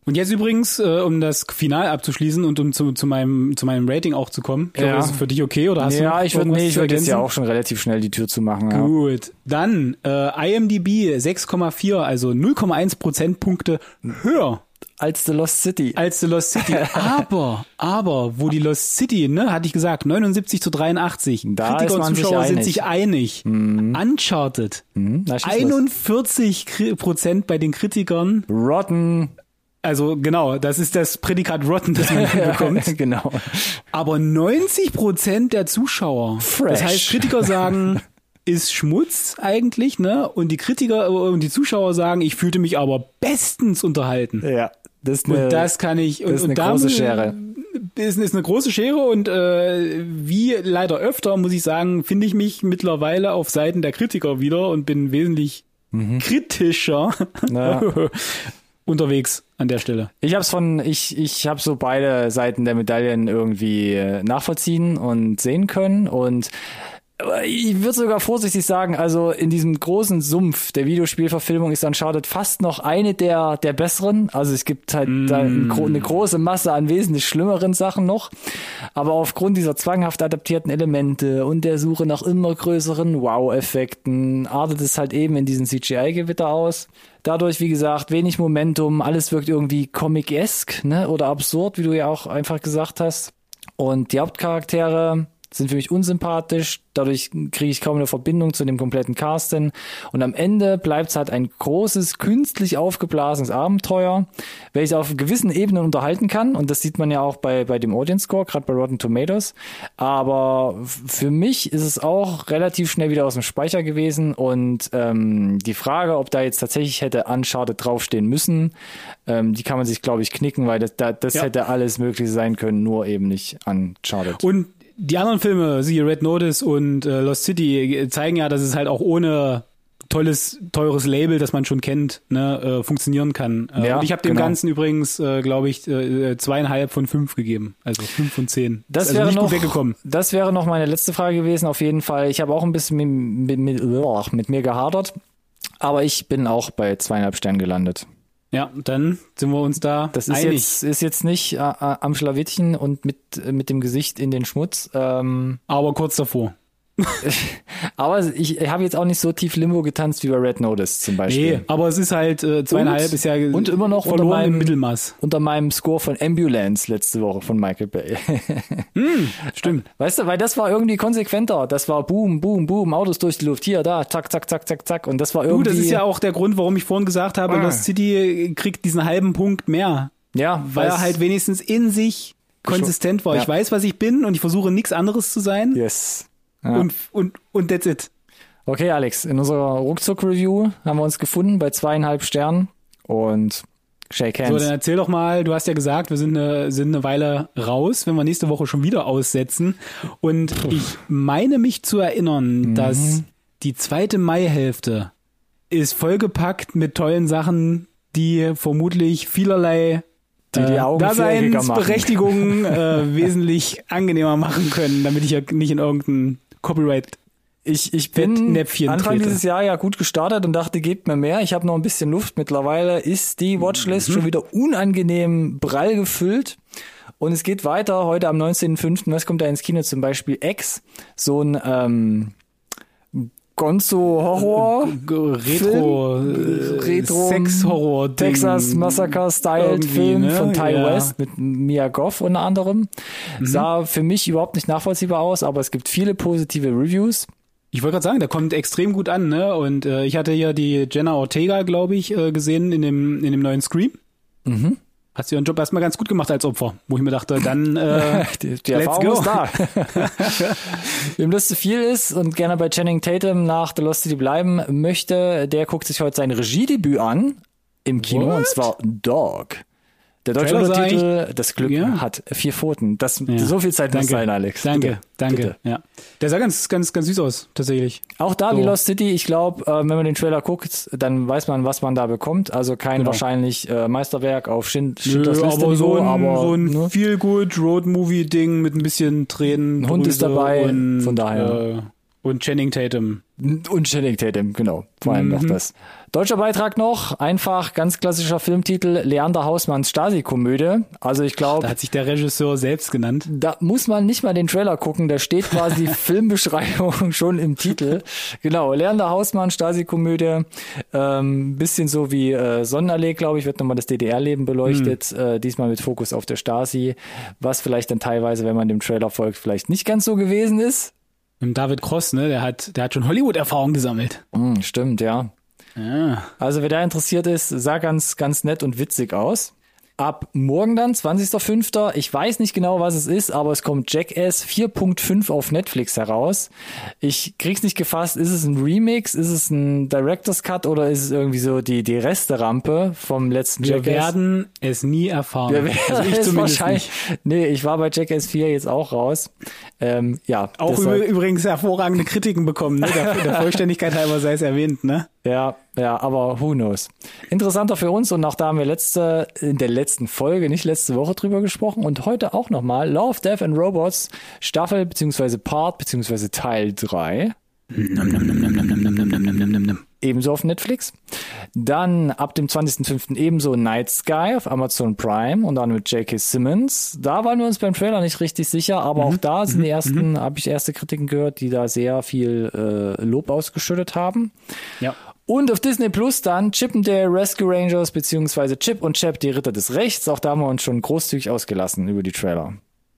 Und jetzt übrigens, äh, um das Final abzuschließen und um zu, zu meinem zu meinem Rating auch zu kommen. Ich Ja. glaube, ist für dich okay oder hast du ja, noch ich würde nee, ich zu würde jetzt ja auch schon relativ schnell die Tür zumachen. Ja. Gut, dann äh, IMDb 6,4, also 0,1 Prozentpunkte höher Als The Lost City. als The Lost City. Aber, aber, wo die Lost City, ne, hatte ich gesagt, 79 zu 83. Da Kritiker und man sich Zuschauer sind sich einig. Uncharted, Hm, na, schieß los. 41 Kri- Prozent bei den Kritikern. Rotten. Also genau, das ist das Prädikat Rotten, das man bekommt. genau. Aber 90 Prozent der Zuschauer, Fresh. das heißt, Kritiker sagen, ist Schmutz eigentlich, ne? Und die Kritiker und die Zuschauer sagen, ich fühlte mich aber bestens unterhalten. Ja. Das ist Und eine, das kann ich. Und, das ist eine und da große Schere. Ist, ist eine große Schere und äh, wie leider öfter, muss ich sagen, finde ich mich mittlerweile auf Seiten der Kritiker wieder und bin wesentlich kritischer Mhm. Ja. unterwegs an der Stelle. Ich hab's von, ich, ich habe so beide Seiten der Medaillen irgendwie äh, nachvollziehen und sehen können und ich würde sogar vorsichtig sagen, also in diesem großen Sumpf der Videospielverfilmung ist Uncharted fast noch eine der, der besseren. Also es gibt halt da ein, gro- eine große Masse an wesentlich schlimmeren Sachen noch. Aber aufgrund dieser zwanghaft adaptierten Elemente und der Suche nach immer größeren Wow-Effekten artet es halt eben in diesen CGI-Gewitter aus. Dadurch, wie gesagt, wenig Momentum, alles wirkt irgendwie comic-esque, ne, oder absurd, wie du ja auch einfach gesagt hast. Und die Hauptcharaktere sind für mich unsympathisch, dadurch kriege ich kaum eine Verbindung zu dem kompletten Cast hin. Und am Ende bleibt es halt ein großes, künstlich aufgeblasenes Abenteuer, welches auf gewissen Ebenen unterhalten kann. Und das sieht man ja auch bei, bei dem Audience Score, gerade bei Rotten Tomatoes. Aber für mich ist es auch relativ schnell wieder aus dem Speicher gewesen. Und ähm, die Frage, ob da jetzt tatsächlich hätte Uncharted draufstehen müssen, ähm, die kann man sich, glaube ich, knicken, weil das, da- das Ja. hätte alles möglich sein können, nur eben nicht Uncharted. Und die anderen Filme, siehe Red Notice und äh, Lost City, zeigen ja, dass es halt auch ohne tolles, teures Label, das man schon kennt, ne, äh, funktionieren kann. Äh, Ja, und ich habe dem genau. Ganzen übrigens, äh, glaube ich, äh, zweieinhalb von fünf gegeben. Also fünf von zehn. Das Ist also wäre nicht noch, gut weggekommen. das wäre noch meine letzte Frage gewesen, auf jeden Fall. Ich habe auch ein bisschen mit, mit, mit, mit mir gehadert, aber ich bin auch bei zweieinhalb Sternen gelandet. Ja, dann sind wir uns da Das ist einig. jetzt, ist jetzt nicht äh, äh, am Schlawittchen und mit, äh, mit dem Gesicht in den Schmutz. Ähm, Aber kurz davor. Aber ich habe jetzt auch nicht so tief Limbo getanzt wie bei Red Notice zum Beispiel. Nee, aber es ist halt äh, zweieinhalb Und- ist ja und immer noch unter meinem- Mittelmaß. Unter meinem Score von Ambulance letzte Woche von Michael Bay. Stimmt. Weißt du, weil das war irgendwie konsequenter. Das war boom, boom, boom, Autos durch die Luft, hier, da, zack, zack, zack, zack, zack. Und das war Du, irgendwie. das ist ja auch der Grund, warum ich vorhin gesagt habe, Ah. Lost City kriegt diesen halben Punkt mehr, ja, weil er halt wenigstens in sich konsistent war. Ja. Ich weiß, was ich bin und ich versuche nichts anderes zu sein Yes. Ja. und und und that's it. Okay, Alex, in unserer Ruckzuck-Review haben wir uns gefunden bei zweieinhalb Sternen und Shake So, Hands. dann erzähl doch mal, du hast ja gesagt, wir sind eine, sind eine Weile raus, wenn wir nächste Woche schon wieder aussetzen. Und ich meine mich zu Mhm. erinnern, dass die zweite Maihälfte ist vollgepackt mit tollen Sachen, die vermutlich vielerlei Die die äh, Augen. Daseinsberechtigungen äh, wesentlich angenehmer machen können, damit ich ja nicht in irgendein Copyright ich, ich bin Fettnäpfchen Anfang trete. dieses Jahr ja gut gestartet und dachte, gebt mir mehr. Ich habe noch ein bisschen Luft. Mittlerweile ist die Watchlist schon wieder unangenehm prall gefüllt. Und es geht weiter. Heute am 19.05. Was kommt da ins Kino? Zum Beispiel X. So ein ähm, Gonzo-Horror. G- Retro, Film, äh, Retro Sex-Horror, Texas Massacre Styled Film ne? von Ty Ja. West mit Mia Goff unter anderem. Sah für mich überhaupt nicht nachvollziehbar aus, aber es gibt viele positive Reviews. Ich wollte gerade sagen, der kommt extrem gut an, ne? Und äh, ich hatte ja die Jenna Ortega, glaube ich, äh, gesehen in dem in dem neuen Scream. Mhm. Hast du ihren Job erstmal ganz gut gemacht als Opfer, wo ich mir dachte, dann äh, Die, die Let's Erfahrung go. ist da. Wem das zu viel ist und gerne bei Channing Tatum nach The Lost City bleiben möchte, der guckt sich heute sein Regiedebüt an im Kino What? und zwar Dog. Der deutsche Trailer Untertitel, das Glück Ja. hat vier Pfoten. Das, ja. So viel Zeit muss Danke. sein, Alex. Danke, Bitte. danke. Bitte. Ja. Der sah ganz ganz ganz süß aus, tatsächlich. Auch da wie So. Lost City, ich glaube, äh, wenn man den Trailer guckt, dann weiß man, was man da bekommt. Also kein Genau. wahrscheinlich äh, Meisterwerk auf Schind Schindlers Liste aber so ein, aber so ein ne? feel good Road Movie Ding mit ein bisschen Tränen. Ein Hund ist dabei, und, von daher. Äh, und Channing Tatum. Und Channing Tatum, genau. Vor allem Mhm. noch das. Deutscher Beitrag noch, einfach ganz klassischer Filmtitel, Leander Hausmanns Stasi-Komödie. Also ich Da glaube, hat sich der Regisseur selbst genannt. da muss man nicht mal den Trailer gucken, da steht quasi Filmbeschreibung schon im Titel. Genau, Leander Hausmann, Stasi-Komödie, ähm, bisschen so wie äh, Sonnenallee, glaube ich, wird nochmal das DDR-Leben beleuchtet, Mhm. äh, diesmal mit Fokus auf der Stasi, was vielleicht dann teilweise, wenn man dem Trailer folgt, vielleicht nicht ganz so gewesen ist. Und David Cross, ne, der hat, der hat schon Hollywood-Erfahrung gesammelt. Hm, stimmt, ja. Ja. Also wer da interessiert ist, sah ganz, ganz nett und witzig aus. Ab morgen dann, 20.05. Ich weiß nicht genau, was es ist, aber es kommt Jackass 4.5 auf Netflix heraus. Ich krieg's nicht gefasst. Ist es ein Remix? Ist es ein Director's Cut oder ist es irgendwie so die, die Resterampe vom letzten Wir Jackass? werden es nie erfahren. Wir werden also ich es zumindest wahrscheinlich. nicht. Nee, ich war bei Jackass 4 jetzt auch raus. Ähm, ja. Auch deshalb- übrigens hervorragende Kritiken bekommen, ne? Der, der Vollständigkeit halber sei es erwähnt, ne? Ja, ja, aber who knows. Interessanter für uns und auch da haben wir letzte, in der letzten Folge, nicht letzte Woche drüber gesprochen und heute auch nochmal Love, Death and Robots Staffel beziehungsweise Part beziehungsweise Teil 3. Ebenso auf Netflix. Dann ab dem 20.05. ebenso Night Sky auf Amazon Prime und dann mit J.K. Simmons. Da waren wir uns beim Trailer nicht richtig sicher, aber auch da sind die ersten, habe ich erste Kritiken gehört, die da sehr viel äh, Lob ausgeschüttet haben. Ja. Und auf Disney Plus dann Chip and Dale Rescue Rangers beziehungsweise Chip und Chap, die Ritter des Rechts. Auch da haben wir uns schon großzügig ausgelassen über die Trailer.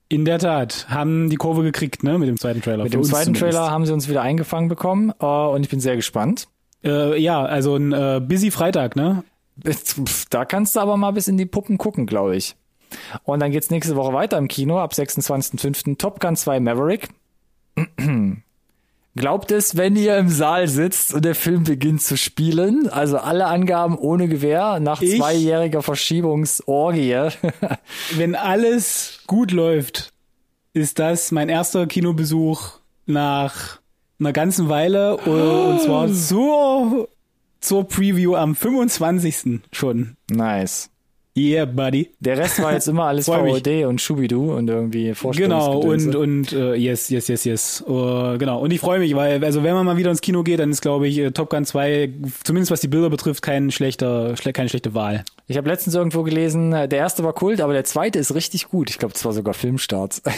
In der Tat, haben die Kurve gekriegt, ne, mit dem zweiten Trailer. Mit dem zweiten zumindest. Trailer haben sie uns wieder eingefangen bekommen äh, und ich bin sehr gespannt. Äh, ja, also ein äh, busy Freitag, ne? Da kannst du aber mal bis in die Puppen gucken, glaube ich. Und dann geht's nächste Woche weiter im Kino ab 26.05. Top Gun 2 Maverick. Glaubt es, wenn ihr im Saal sitzt und der Film beginnt zu spielen? Also alle Angaben ohne Gewehr nach Ich- zweijähriger Verschiebungsorgie. Wenn alles gut läuft, ist das mein erster Kinobesuch nach einer ganzen Weile äh, und zwar zur, zur Preview am 25. schon. nice. Yeah, buddy. Der Rest war jetzt immer alles mich. VOD und Schubidu und irgendwie Genau, Vorstellungsgedönse. und, und äh, yes, yes, yes, yes. Uh, genau. Und ich freue mich, weil, also wenn man mal wieder ins Kino geht, dann ist, glaube ich, äh, Top Gun 2, zumindest was die Bilder betrifft, kein schlechter, schle keine schlechte Wahl. Ich habe letztens irgendwo gelesen, der erste war Kult, aber der zweite ist richtig gut. Ich glaube, das war sogar Filmstarts.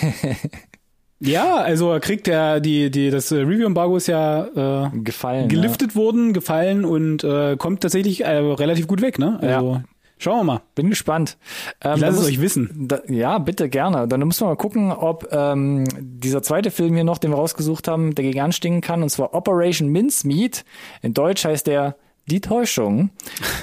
Ja, also kriegt der die die das äh, Review-Embargo ist ja äh, Gefallen. geliftet worden, gefallen und äh, kommt tatsächlich äh, relativ gut weg, ne? Also Ja. Schauen wir mal. Bin gespannt. Ähm, lasse es euch wissen. Da, ja, bitte gerne. Dann müssen wir mal gucken, ob ähm, dieser zweite Film hier noch, den wir rausgesucht haben, dagegen anstinken kann. Und zwar Operation Mincemeat. In Deutsch heißt der Die Täuschung.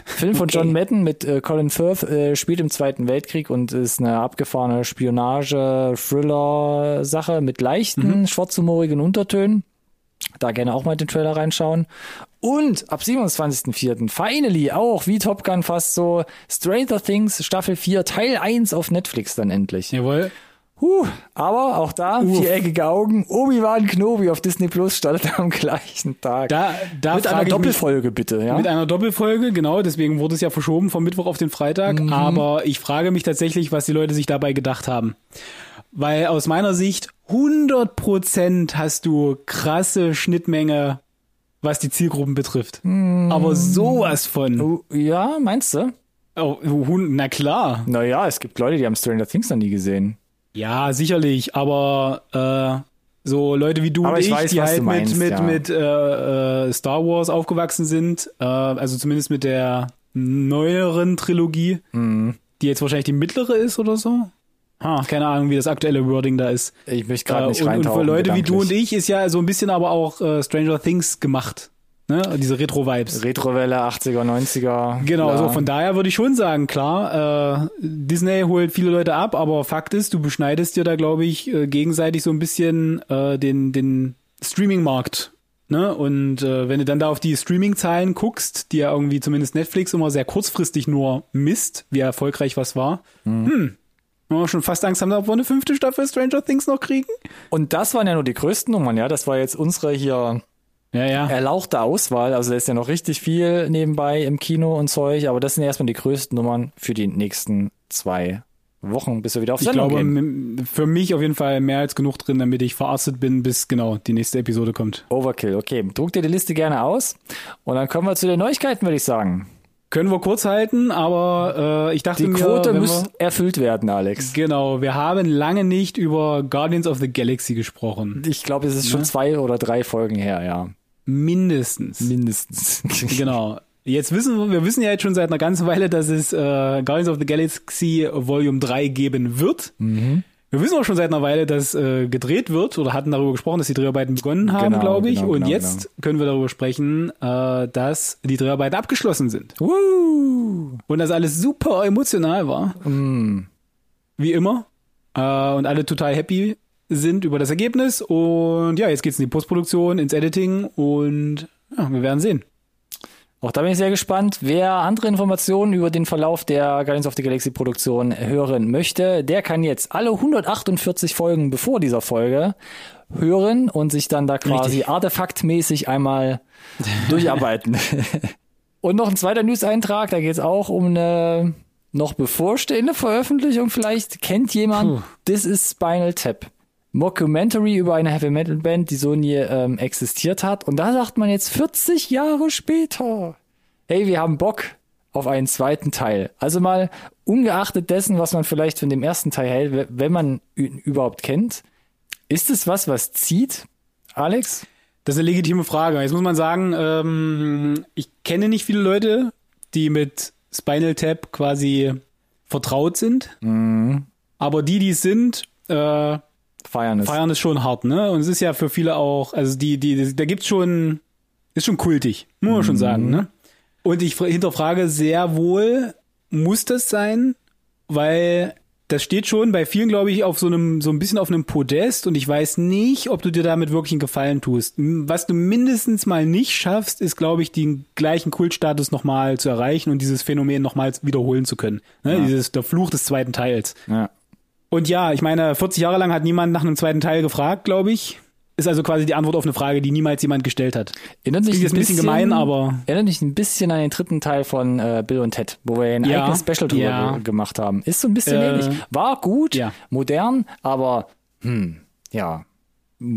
Film von John Madden mit äh, Colin Firth äh, spielt im Zweiten Weltkrieg und ist eine abgefahrene Spionage-Thriller-Sache mit leichten, schwarzhumorigen Untertönen. Da gerne auch mal den Trailer reinschauen. Und ab 27.04. finally auch, wie Top Gun fast so, Stranger Things Staffel 4 Teil 1 auf Netflix dann endlich. Jawohl. Huh, aber auch da, Uff. viereckige Augen, Obi-Wan Kenobi auf Disney Plus startet am gleichen Tag. Da da Mit einer ich mich- Doppelfolge bitte, ja? Mit einer Doppelfolge, genau, deswegen wurde es ja verschoben vom Mittwoch auf den Freitag. Mhm. Aber ich frage mich tatsächlich, was die Leute sich dabei gedacht haben. Weil aus meiner Sicht 100% hast du krasse Schnittmenge, was die Zielgruppen betrifft. Aber sowas von. Oh, ja, meinst du? Oh, na klar. Naja, es gibt Leute, die haben Stranger Things noch nie gesehen. Ja, sicherlich. Aber äh, so Leute wie du Aber und ich ich, weiß, die halt meinst, mit, mit, ja. mit äh, äh, Star Wars aufgewachsen sind, äh, also zumindest mit der neueren Trilogie, Mhm. die jetzt wahrscheinlich die mittlere ist oder so. Ha, keine Ahnung, wie das aktuelle Wording da ist. Ich möchte gerade nicht und, und reintauchen. für Leute wie du und gedanklich. ich ist ja so ein bisschen aber auch äh, Stranger Things gemacht. Ne? Diese Retro-Vibes. Retrowelle, 80er, 90er. Genau, klar. so von daher würde ich schon sagen, klar, äh, Disney holt viele Leute ab, aber Fakt ist, du beschneidest dir da, glaube ich, äh, gegenseitig so ein bisschen äh, den, den Streaming-Markt. Ne? Und äh, wenn du dann da auf die Streaming-Zahlen guckst, die ja irgendwie zumindest Netflix immer sehr kurzfristig nur misst, wie erfolgreich was war, hm, wir schon fast Angst haben, ob wir eine fünfte Staffel Stranger Things noch kriegen. Und das waren ja nur die größten Nummern, ja. Das war jetzt unsere hier Ja, ja. erlauchte Auswahl. Also da ist ja noch richtig viel nebenbei im Kino und Zeug, aber das sind erstmal die größten Nummern für die nächsten zwei Wochen, bis wir wieder auf Ich Sendung glaube, gehen. für mich auf jeden Fall mehr als genug drin, damit ich verarztet bin, bis genau die nächste Episode kommt. Overkill, okay. Druck dir die Liste gerne aus. Und dann kommen wir zu den Neuigkeiten, würde ich sagen. Können wir kurz halten, aber äh, ich dachte Die Quote muss wir, erfüllt werden, Alex. genau, wir haben lange nicht über Guardians of the Galaxy gesprochen. Ich glaube, es ist schon zwei oder drei Folgen her, ja. Mindestens. Mindestens. Genau. Jetzt wissen wir, wir wissen ja jetzt schon seit einer ganzen Weile, dass es äh, Guardians of the Galaxy Volume 3 geben wird. Mhm. Wir wissen auch schon seit einer Weile, dass äh, gedreht wird oder hatten darüber gesprochen, dass die Dreharbeiten begonnen haben, Genau, glaube ich. genau, Und genau, jetzt können wir darüber sprechen, äh, dass die Dreharbeiten abgeschlossen sind. Woo. Und das alles super emotional war. Mm. Wie immer. Äh, und alle total happy sind über das Ergebnis. Und ja, jetzt geht's in die Postproduktion, ins Editing und ja, wir werden sehen. Auch da bin ich sehr gespannt. Wer andere Informationen über den Verlauf der Guardians of the Galaxy Produktion hören möchte, der kann jetzt alle 148 Folgen bevor dieser Folge hören und sich dann da quasi Richtig. artefaktmäßig einmal durcharbeiten. und noch ein zweiter News-Eintrag, da geht es auch um eine noch bevorstehende Veröffentlichung. Vielleicht kennt jemand, Puh. This is Spinal Tap. Mockumentary über eine Heavy Metal Band, die so nie ähm, existiert hat. Und da sagt man jetzt 40 Jahre später, hey, wir haben Bock auf einen zweiten Teil. Also mal ungeachtet dessen, was man vielleicht von dem ersten Teil hält, wenn man ihn überhaupt kennt, ist es was, was zieht, Alex? Das ist eine legitime Frage. Jetzt muss man sagen, ähm, ich kenne nicht viele Leute, die mit Spinal Tap quasi vertraut sind. Aber die, die es sind, äh, Feiern es. feiern es schon hart, ne? Und es ist ja für viele auch, also die, die, da gibt's schon, ist schon kultig, muss man schon sagen, ne? Und ich fra- hinterfrage sehr wohl, muss das sein? Weil das steht schon bei vielen, glaube ich, auf so einem, so ein bisschen auf einem Podest und ich weiß nicht, ob du dir damit wirklich einen Gefallen tust. Was du mindestens mal nicht schaffst, ist, glaube ich, den gleichen Kultstatus nochmal zu erreichen und dieses Phänomen nochmal wiederholen zu können. Ne? Ja. Dieses, der Fluch des zweiten Teils. Ja. Und ja, ich meine, 40 Jahre lang hat niemand nach einem zweiten Teil gefragt, glaube ich. Ist also quasi die Antwort auf eine Frage, die niemals jemand gestellt hat. Erinnert mich ein bisschen gemein, aber- Erinnert mich ein bisschen an den dritten Teil von äh, Bill und Ted, wo wir ein Ja, eigenes Special drüber ja. ge- gemacht haben. Ist so ein bisschen Äh, ähnlich. War gut, ja. modern, aber hm, ja.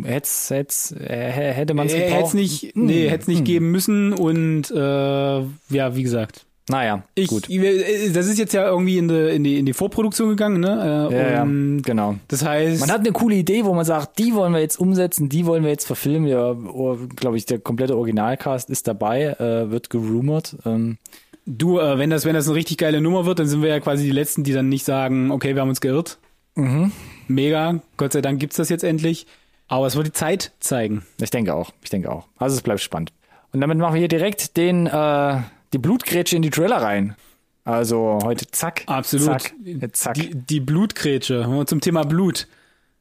Hätt's, hätt's, äh, hätte man es Äh, hätte es nicht, nee, hätte es nicht geben müssen und äh, ja, wie gesagt, Naja, Ich, gut. ich- das ist jetzt ja irgendwie in die, in die, in die Vorproduktion gegangen, ne? Äh, Ja, ja, und genau. Das heißt, Man hat eine coole Idee, wo man sagt, die wollen wir jetzt umsetzen, die wollen wir jetzt verfilmen. Ja, glaube ich, der komplette Originalcast ist dabei, äh, wird gerumort. Ähm, du, äh, wenn das, wenn das eine richtig geile Nummer wird, dann sind wir ja quasi die Letzten, die dann nicht sagen, okay, wir haben uns geirrt. Mhm. Mega, Gott sei Dank gibt's das jetzt endlich. Aber es wird die Zeit zeigen. ich denke auch, ich denke auch. Also es bleibt spannend. Und damit machen wir hier direkt den, äh, die Blutgrätsche in die Trailer rein. Also heute zack, Absolut. zack, zack. Die, die Blutgrätsche. Zum Thema Blut.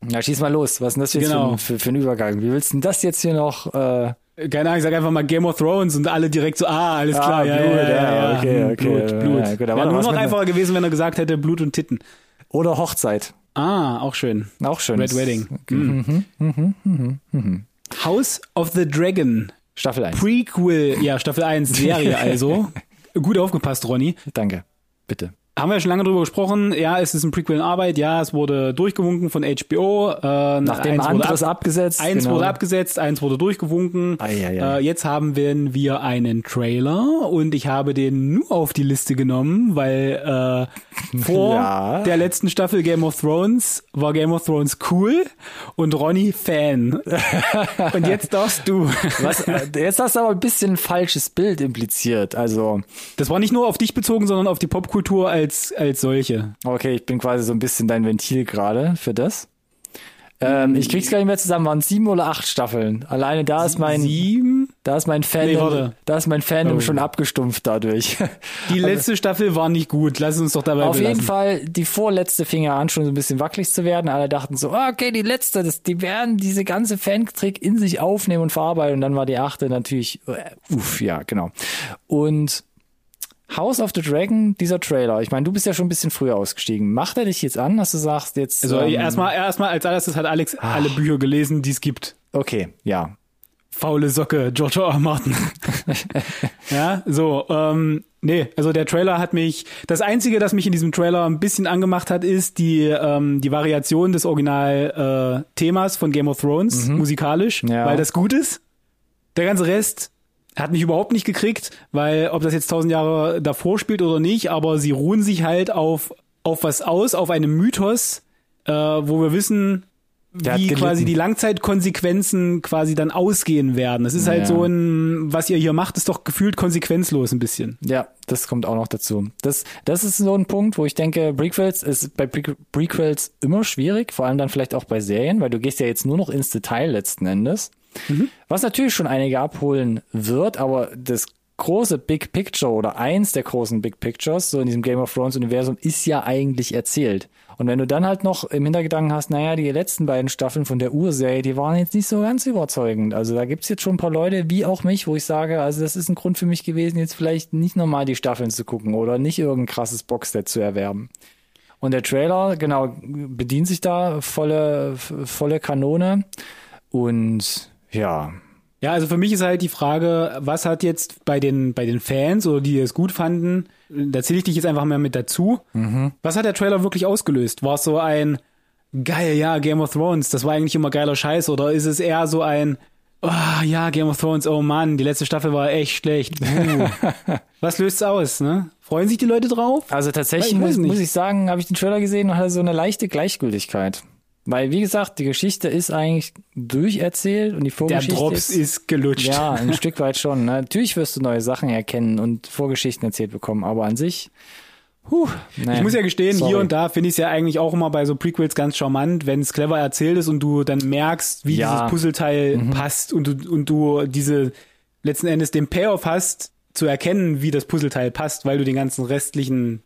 Na, schieß mal los. Was ist denn das jetzt Genau. für, ein- für, für ein Übergang? Wie willst du denn das jetzt hier noch? Äh, Keine Ahnung, ich sag einfach mal Game of Thrones und alle direkt so, ah, alles Ah, klar, ja, Blut, ja, ja, ja, ja, okay, okay, Blut, Blut. ja, gut, da war nur noch einfacher gewesen, wenn er gesagt hätte Blut und Titten. oder Hochzeit. Ah, auch schön. Auch schön. Red Wedding. Mhm. House of the Dragon. Staffel 1. Prequel, ja, Staffel 1, Serie also. Gut aufgepasst, Ronny. Danke. Bitte. Haben wir schon lange drüber gesprochen. Ja, es ist ein Prequel in Arbeit. Ja, es wurde durchgewunken von HBO. Äh, Nachdem eins wurde anderes ab- abgesetzt. Eins genau. wurde abgesetzt, eins wurde durchgewunken. Äh, jetzt haben wir, wir einen Trailer und ich habe den nur auf die Liste genommen, weil äh, vor Ja. der letzten Staffel Game of Thrones war Game of Thrones cool und Ronny Fan. und jetzt darfst du. Was, äh, jetzt hast du aber ein bisschen ein falsches Bild impliziert. Also, Das war nicht nur auf dich bezogen, sondern auf die Popkultur als, als solche. okay, ich bin quasi so ein bisschen dein Ventil gerade für das. Ähm, ich krieg's gar nicht mehr zusammen. Waren sieben oder acht Staffeln. Alleine da ist mein, Sieben? da ist mein Fandom, Nee, da ist mein Fandom Oh. schon abgestumpft dadurch. Die letzte Staffel war nicht gut. Lass uns doch dabei Auf belassen. jeden Fall, die vorletzte fing ja an, schon so ein bisschen wackelig zu werden. Alle dachten so, ah, okay, die letzte, das, die werden diese ganze Fantrick in sich aufnehmen und verarbeiten. Und dann war die achte natürlich, äh, uff, ja, genau. Und House of the Dragon, dieser Trailer, ich meine, du bist ja schon ein bisschen früher ausgestiegen. Macht er dich jetzt an, dass du sagst, jetzt. Also ähm, erstmal, erstmal als allererstes hat Alex alle Bücher gelesen, die es gibt. Okay, ja. Faule Socke, George R. R. Martin. ja, so, ähm, nee, also der Trailer hat mich, das Einzige, das mich in diesem Trailer ein bisschen angemacht hat, ist die, ähm, die Variation des Original-Themas von Game of Thrones, musikalisch, Ja. weil das gut ist. Der ganze Rest hat mich überhaupt nicht gekriegt, weil ob das jetzt tausend Jahre davor spielt oder nicht, aber sie ruhen sich halt auf, auf was aus, auf einem Mythos, äh, wo wir wissen, Der wie quasi die Langzeitkonsequenzen quasi dann ausgehen werden. Das ist halt Ja. so ein, was ihr hier macht, ist doch gefühlt konsequenzlos ein bisschen. Ja, das kommt auch noch dazu. Das, das ist so ein Punkt, wo ich denke, Prequels ist bei Pre Prequels immer schwierig, vor allem dann vielleicht auch bei Serien, weil du gehst ja jetzt nur noch ins Detail letzten Endes. Was natürlich schon einige abholen wird, aber das große Big Picture oder eins der großen Big Pictures, so in diesem Game of Thrones Universum, ist ja eigentlich erzählt. Und wenn du dann halt noch im Hintergedanken hast, naja, die letzten beiden Staffeln von der Urserie, die waren jetzt nicht so ganz überzeugend. Also da gibt's jetzt schon ein paar Leute, wie auch mich, wo ich sage, also das ist ein Grund für mich gewesen, jetzt vielleicht nicht nochmal die Staffeln zu gucken oder nicht irgendein krasses Boxset zu erwerben. Und der Trailer, genau, bedient sich da volle, volle Kanone. Und ja, Ja, also für mich ist halt die Frage, was hat jetzt bei den, bei den Fans oder die es gut fanden, da zähle ich dich jetzt einfach mal mit dazu. Was hat der Trailer wirklich ausgelöst? War es so ein, geil, ja, Game of Thrones, das war eigentlich immer geiler Scheiß oder ist es eher so ein, oh, ja, Game of Thrones, oh Mann, die letzte Staffel war echt schlecht. Was löst's aus, ne? Freuen sich die Leute drauf? Also tatsächlich Ich muss, muss ich sagen, habe ich den Trailer gesehen und hatte so eine leichte Gleichgültigkeit. Weil, wie gesagt, die Geschichte ist eigentlich durcherzählt und die Der Vorgeschichte Drops ist gelutscht. Ja, ein Stück weit schon. Ne? Natürlich wirst du neue Sachen erkennen und Vorgeschichten erzählt bekommen, aber an sich, huh, nee, Ich muss ja gestehen, sorry. hier und da finde ich es ja eigentlich auch immer bei so Prequels ganz charmant, wenn es clever erzählt ist und du dann merkst, wie Ja. Mhm. dieses Puzzleteil passt und du, und du diese letzten Endes den Payoff hast, zu erkennen, wie das Puzzleteil passt, weil du den ganzen restlichen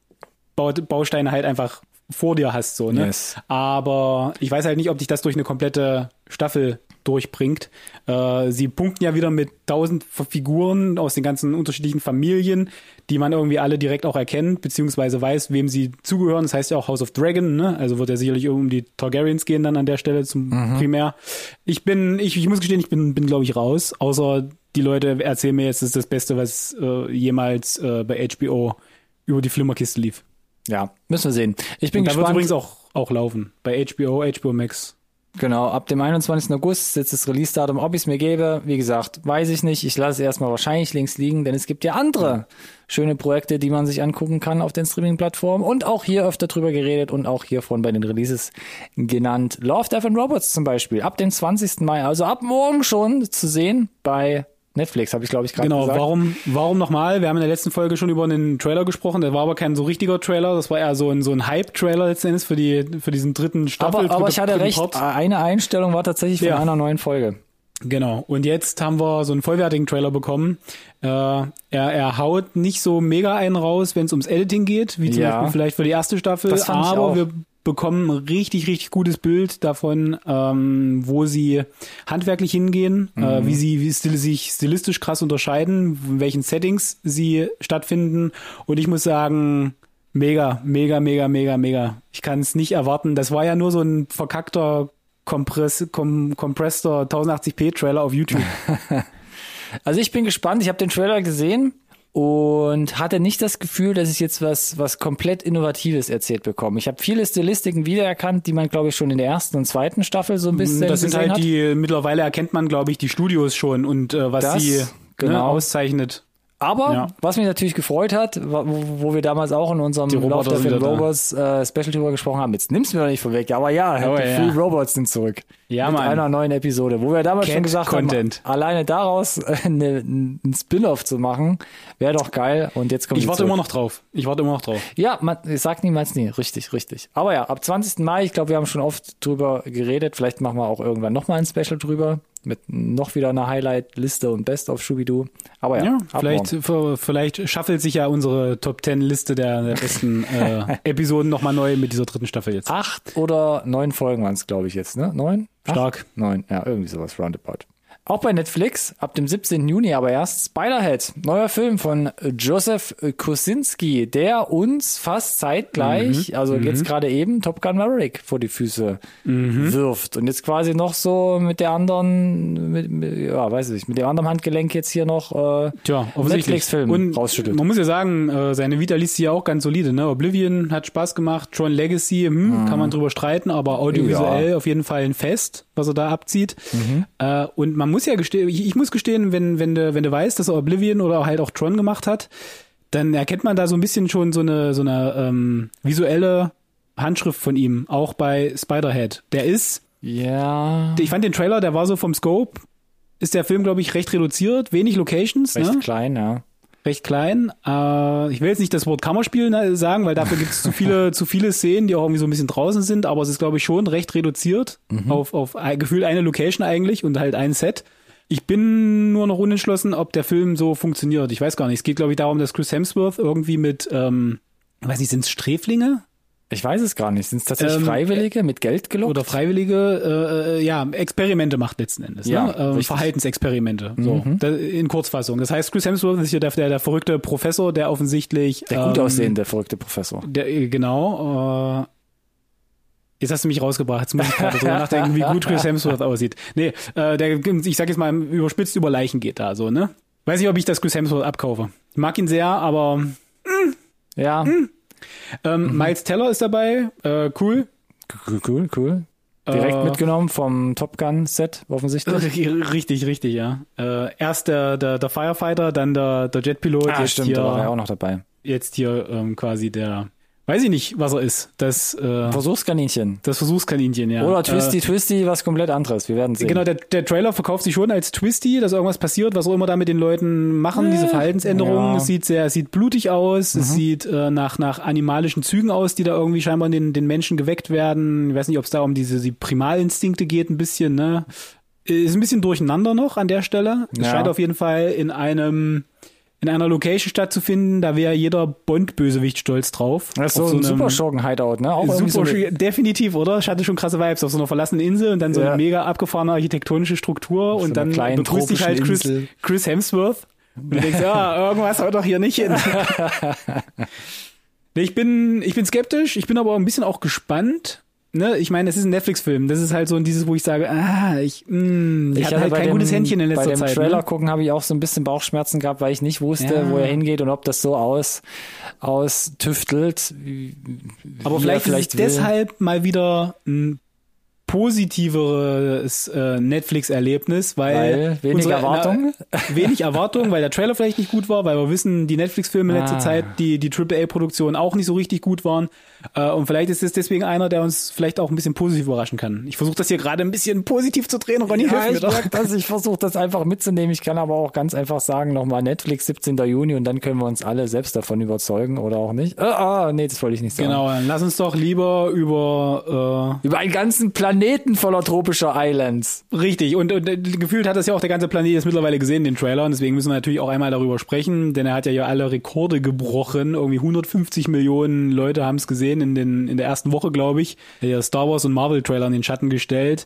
Bau Bausteine halt einfach vor dir hast, so, ne? Yes. Aber ich weiß halt nicht, ob dich das durch eine komplette Staffel durchbringt. Äh, sie punkten ja wieder mit tausend Figuren aus den ganzen unterschiedlichen Familien, die man irgendwie alle direkt auch erkennt, beziehungsweise weiß, wem sie zugehören. Das heißt ja auch House of Dragon, ne? Also wird ja sicherlich um die Targaryens gehen dann an der Stelle zum Primär. Ich bin, ich, ich muss gestehen, ich bin, bin glaube ich raus. Außer die Leute erzählen mir jetzt, das ist das Beste, was äh, jemals äh, bei HBO über die Flimmerkiste lief. Ja, müssen wir sehen. Ich bin Und da wird gespannt. übrigens auch, auch laufen. Bei HBO, HBO Max. Genau, ab dem 21. August ist jetzt das Release-Datum. Ob ich es mir gebe, wie gesagt, weiß ich nicht. Ich lasse es erstmal wahrscheinlich links liegen, denn es gibt ja andere schöne Projekte, die man sich angucken kann auf den Streaming-Plattformen und auch hier öfter drüber geredet und auch hiervon bei den Releases genannt. Love, Death and Robots zum Beispiel, ab dem 20. Mai, also ab morgen schon zu sehen bei Netflix, habe ich glaube ich gerade Genau, gesagt. warum, warum nochmal? Wir haben in der letzten Folge schon über einen Trailer gesprochen, der war aber kein so richtiger Trailer, das war eher so ein, so ein Hype-Trailer letztendlich für die, für diesen dritten Staffel. aber, aber dritte- ich hatte recht, Part. eine Einstellung war tatsächlich von Ja. einer neuen Folge. Genau. Und jetzt haben wir so einen vollwertigen Trailer bekommen. Äh, er, er haut nicht so mega einen raus, wenn es ums Editing geht, wie zum Ja. Beispiel vielleicht für die erste Staffel. Aber wir bekommen ein richtig, richtig gutes Bild davon, ähm, wo sie handwerklich hingehen, äh, Mhm. wie sie wie stil sich stilistisch krass unterscheiden, in welchen Settings sie stattfinden. Und ich muss sagen, mega, mega, mega, mega, mega. Ich kann es nicht erwarten. Das war ja nur so ein verkackter Kompress, kom, kompresster 1080p Trailer auf YouTube. Also ich bin gespannt. Ich habe den Trailer gesehen und hatte nicht das Gefühl, dass ich jetzt was was komplett Innovatives erzählt bekomme. Ich habe viele Stilistiken wiedererkannt, die man glaube ich schon in der ersten und zweiten Staffel so ein bisschen das sind halt hat. die, mittlerweile erkennt man, glaube ich, die Studios schon und äh, was Das, sie ne, genau. auszeichnet. Aber Ja. was mich natürlich gefreut hat, wo, wo wir damals auch in unserem Die wieder da. Robots äh, Special drüber gesprochen haben. Jetzt nimmst du mir doch nicht vorweg, aber ja, Oh, die ja. Free Robots sind zurück. Ja, mit Mann. einer neuen Episode, wo wir damals schon Cat gesagt Content. haben, alleine daraus eine, ein Spin-off zu machen, wäre doch geil. Und jetzt kommt Ich warte zurück. immer noch drauf. Ich warte immer noch drauf. Ja, man ich sag niemals nie. Richtig, richtig. Aber ja, ab 20. Mai, ich glaube, wir haben schon oft drüber geredet. Vielleicht machen wir auch irgendwann nochmal ein Special drüber. Mit noch wieder einer Highlight-Liste und Best of Shubidu. Aber ja, Ja, vielleicht, morgen. vielleicht schaffelt sich ja unsere Top 10 Liste der, der besten äh, Episoden nochmal neu mit dieser dritten Staffel jetzt. acht oder neun Folgen waren es, glaube ich, jetzt, ne? Neun? Stark. Acht? Neun, ja, irgendwie sowas, roundabout. Auch bei Netflix, ab dem 17. Juni aber erst, Spiderhead, neuer Film von Joseph Kosinski, der uns fast zeitgleich, Mhm. also jetzt gerade eben, Top Gun Maverick vor die Füße Mhm. wirft. Und jetzt quasi noch so mit der anderen, mit, mit, ja, weiß ich, mit dem anderen Handgelenk jetzt hier noch äh, Tja. Netflix-Film rausschüttelt. man muss ja sagen, äh, seine Vita liest sie ja auch ganz solide. Ne? Oblivion hat Spaß gemacht, Tron Legacy, hm, kann man drüber streiten, aber audiovisuell auf jeden Fall ein Fest, was er da abzieht. Äh, und man muss ja gestehen, ich, ich muss gestehen, wenn, wenn du, wenn du weißt, dass er Oblivion oder halt auch Tron gemacht hat, dann erkennt man da so ein bisschen schon so eine, so eine ähm, visuelle Handschrift von ihm, auch bei Spiderhead. Der ist ja, ich fand den Trailer, der war so vom Scope, ist der Film, glaube ich, recht reduziert, wenig Locations, recht ne? klein, ja. Recht klein. Äh, ich will jetzt nicht das Wort Kammerspiel ne, sagen, weil dafür gibt es zu viele, zu viele Szenen, die auch irgendwie so ein bisschen draußen sind, aber es ist, glaube ich, schon recht reduziert auf, auf ein- gefühlt eine Location eigentlich und halt ein Set. Ich bin nur noch unentschlossen, ob der Film so funktioniert. Ich weiß gar nicht. Es geht, glaube ich, darum, dass Chris Hemsworth irgendwie mit, ähm, weiß nicht, sind es Sträflinge? Ich weiß es gar nicht. Sind es tatsächlich Ähm, Freiwillige mit Geld gelockt? oder Freiwillige, äh, äh, ja, Experimente macht letzten Endes. Ja, ne? ähm. Verhaltensexperimente. So, da, in Kurzfassung. Das heißt, Chris Hemsworth ist hier der, der, der verrückte Professor, der offensichtlich Der gut ähm, aussehende, verrückte Professor. Der, äh, genau. Äh, jetzt hast du mich rausgebracht. Jetzt muss ich gerade drüber nachdenken, wie gut Chris Hemsworth aussieht. Nee, äh, der, ich sag jetzt mal, überspitzt über Leichen geht da so, ne? Weiß nicht, ob ich das Chris Hemsworth abkaufe. Ich mag ihn sehr, aber Ja, ähm, Mhm. Miles Teller ist dabei. Äh, cool. cool, cool, cool. Direkt Äh, mitgenommen vom Top Gun Set, offensichtlich. Richtig, richtig, ja. Äh, erst der, der, der Firefighter, dann der, der Jetpilot, Ah, jetzt stimmt, hier, da war er auch noch dabei. jetzt hier ähm, quasi der, weiß ich nicht, was er ist. Das, äh, Versuchskaninchen. das Versuchskaninchen, ja. Oder Twisty, Äh, Twisty, was komplett anderes. Wir werden sehen. Genau, der, der Trailer verkauft sich schon als Twisty, dass irgendwas passiert, was auch immer da mit den Leuten machen, diese Verhaltensänderungen. ja. Es sieht sehr, es sieht blutig aus, es sieht äh, nach, nach animalischen Zügen aus, die da irgendwie scheinbar in den, den Menschen geweckt werden. Ich weiß nicht, ob es da um diese die Primalinstinkte geht, ein bisschen, ne? Ist ein bisschen durcheinander noch an der Stelle. Es Ja. scheint auf jeden Fall in einem in einer Location stattzufinden, da wäre jeder Bond-Bösewicht stolz drauf. das ist Auf so ein super Schurken-Hideout, ne? Auch Super, so definitiv, oder? Ich hatte schon krasse Vibes auf so einer verlassenen Insel und dann so Ja. eine mega abgefahrene architektonische Struktur so und einer dann begrüßt dich halt Chris. Chris Hemsworth und du denkst, ja, irgendwas haut doch hier nicht hin. Ich bin, ich bin skeptisch, ich bin aber ein bisschen auch gespannt. Ne? Ich meine, es ist ein Netflix-Film. Das ist halt so ein dieses, wo ich sage, ah, ich, mh, ich, hatte halt kein dem, gutes Händchen in letzter Bei dem Zeit. Trailer ne? gucken habe ich auch so ein bisschen Bauchschmerzen gehabt, weil ich nicht wusste, Ja. wo er hingeht und ob das so aus austüftelt. Aber vielleicht, er ist deshalb mal wieder ein positiveres äh, Netflix-Erlebnis, weil, Weil wenig Erwartungen? Na, wenig Erwartungen, weil der Trailer vielleicht nicht gut war, weil wir wissen, die Netflix-Filme in letzter Ah. Zeit, die die AAA-Produktionen auch nicht so richtig gut waren. Äh, und vielleicht ist es deswegen einer, der uns vielleicht auch ein bisschen positiv überraschen kann. Ich versuche das hier gerade ein bisschen positiv zu drehen. Ronny, Ja, hilf mir ich doch. das. Ich versuche das einfach mitzunehmen. Ich kann aber auch ganz einfach sagen, nochmal Netflix 17. Juni und dann können wir uns alle selbst davon überzeugen oder auch nicht. Ah, ah nee, das wollte ich nicht sagen. Genau, dann lass uns doch lieber über Über einen ganzen Planeten voller tropischer Islands. äh, richtig und, und äh, gefühlt hat das ja auch der ganze Planet jetzt mittlerweile gesehen, den Trailer, und deswegen müssen wir natürlich auch einmal darüber sprechen, denn er hat ja hier alle Rekorde gebrochen. Irgendwie 150 Millionen Leute haben es gesehen in den in der ersten Woche, glaube ich. Der Star Wars und Marvel Trailer in den Schatten gestellt.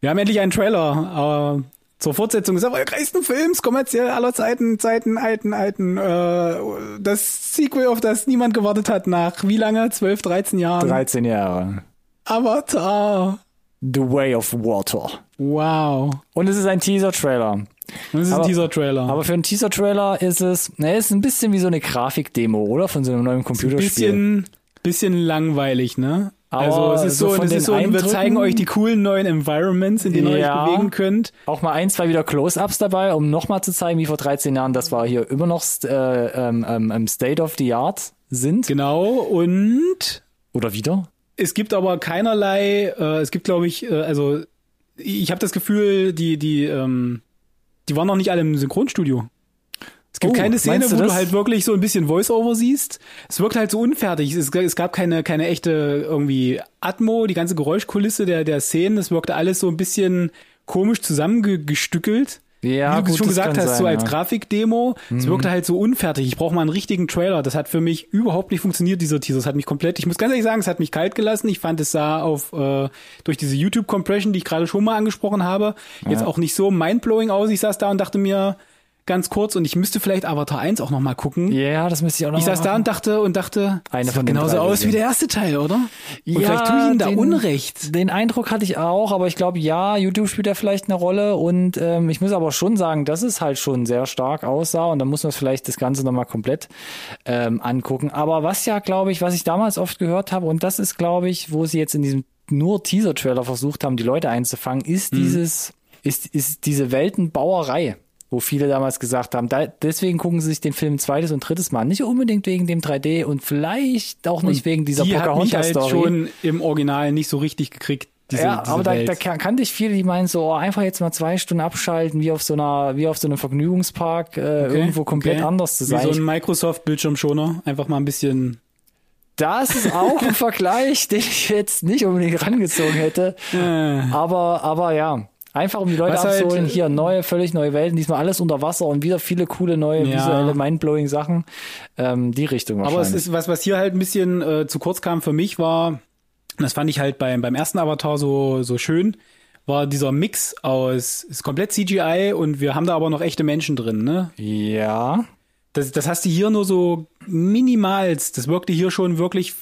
Wir haben endlich einen Trailer, aber zur Fortsetzung des erfolgreichsten Films, kommerziell aller Zeiten, Zeiten, alten, alten, äh, das Sequel, auf das niemand gewartet hat, nach wie lange? 12, 13 Jahren? 13 Jahre. Avatar. The Way of Water. Wow. Und es ist ein Teaser-Trailer. Und das ist Aber- ein Teaser-Trailer. Aber für einen Teaser-Trailer ist es, ne, ist ein bisschen wie so eine Grafikdemo, oder? Von so einem neuen ein Computerspiel. bisschen, bisschen langweilig, ne? Also es ist so so, den ist so, wir zeigen euch die coolen neuen Environments, in denen ihr Ja. euch bewegen könnt. Auch mal ein, zwei wieder Close-Ups dabei, um nochmal zu zeigen, wie vor 13 Jahren das war hier immer noch äh, ähm, ähm, ähm, State of the Art sind. Genau. Und Oder wieder? es gibt aber keinerlei, äh, es gibt glaube ich, äh, also ich habe das Gefühl, die, die, ähm, die waren noch nicht alle im Synchronstudio. Es gibt Oh, keine Szene, du wo du das? halt wirklich so ein bisschen Voice-Over siehst. Es wirkt halt so unfertig. Es, es gab keine, keine echte irgendwie Atmo, die ganze Geräuschkulisse der, der Szenen. Es wirkte alles so ein bisschen komisch zusammengestückelt. Ja, Wie du gut, schon gesagt hast, so sein, als ja. Mhm. Grafikdemo. Es wirkte halt so unfertig. Ich brauche mal einen richtigen Trailer. Das hat für mich überhaupt nicht funktioniert, dieser Teaser. Es hat mich komplett, ich muss ganz ehrlich sagen, es hat mich kalt gelassen. Ich fand, es sah auf, äh, durch diese YouTube-Compression, die ich gerade schon mal angesprochen habe, jetzt auch nicht so mindblowing aus. Ich saß da und dachte mir, ganz kurz und ich müsste vielleicht Avatar 1 auch noch mal gucken. Ja, das müsste ich auch noch Ich saß da und dachte und dachte, Eine von genauso aus wie der erste Teil, oder? Und Ja, vielleicht tue ich ihm da den- Unrecht. Den Eindruck hatte ich auch, aber ich glaube, ja, YouTube spielt da vielleicht eine Rolle und ähm, ich muss aber schon sagen, dass es halt schon sehr stark aussah und dann muss man vielleicht das Ganze nochmal komplett ähm, angucken. Aber was ja, glaube ich, was ich damals oft gehört habe und das ist, glaube ich, wo sie jetzt in diesem nur Teaser-Trailer versucht haben, die Leute einzufangen, ist dieses, ist, ist diese Weltenbauerei. Wo viele damals gesagt haben, da, deswegen gucken sie sich den Film zweites und drittes Mal. Nicht unbedingt wegen dem 3D und vielleicht auch nicht wegen dieser die hat mich halt Pocahontas-Story. schon im Original nicht so richtig gekriegt. Diese, ja, diese aber da, Welt. da kan- kannte ich viele, die meinen so, oh, einfach jetzt mal zwei Stunden abschalten, wie auf so einer, wie auf so einem Vergnügungspark, äh, Okay, irgendwo komplett okay. anders zu Wie sein. so ein Microsoft-Bildschirmschoner. Einfach mal ein bisschen. das ist auch ein Vergleich, den ich jetzt nicht unbedingt rangezogen hätte. Äh, Aber, aber ja. Einfach um die Leute Was halt, abzuholen, äh, hier neue, völlig neue Welten, diesmal alles unter Wasser und wieder viele coole neue Ja. visuelle, mindblowing Sachen. Ähm, die Richtung wahrscheinlich. aber es ist was, was hier halt ein bisschen äh, zu kurz kam für mich war, und das fand ich halt beim, beim ersten Avatar so, so schön, war dieser Mix aus, ist komplett CGI und wir haben da aber noch echte Menschen drin, ne? ja. Das, das hast du hier nur so minimals. Das wirkte hier schon wirklich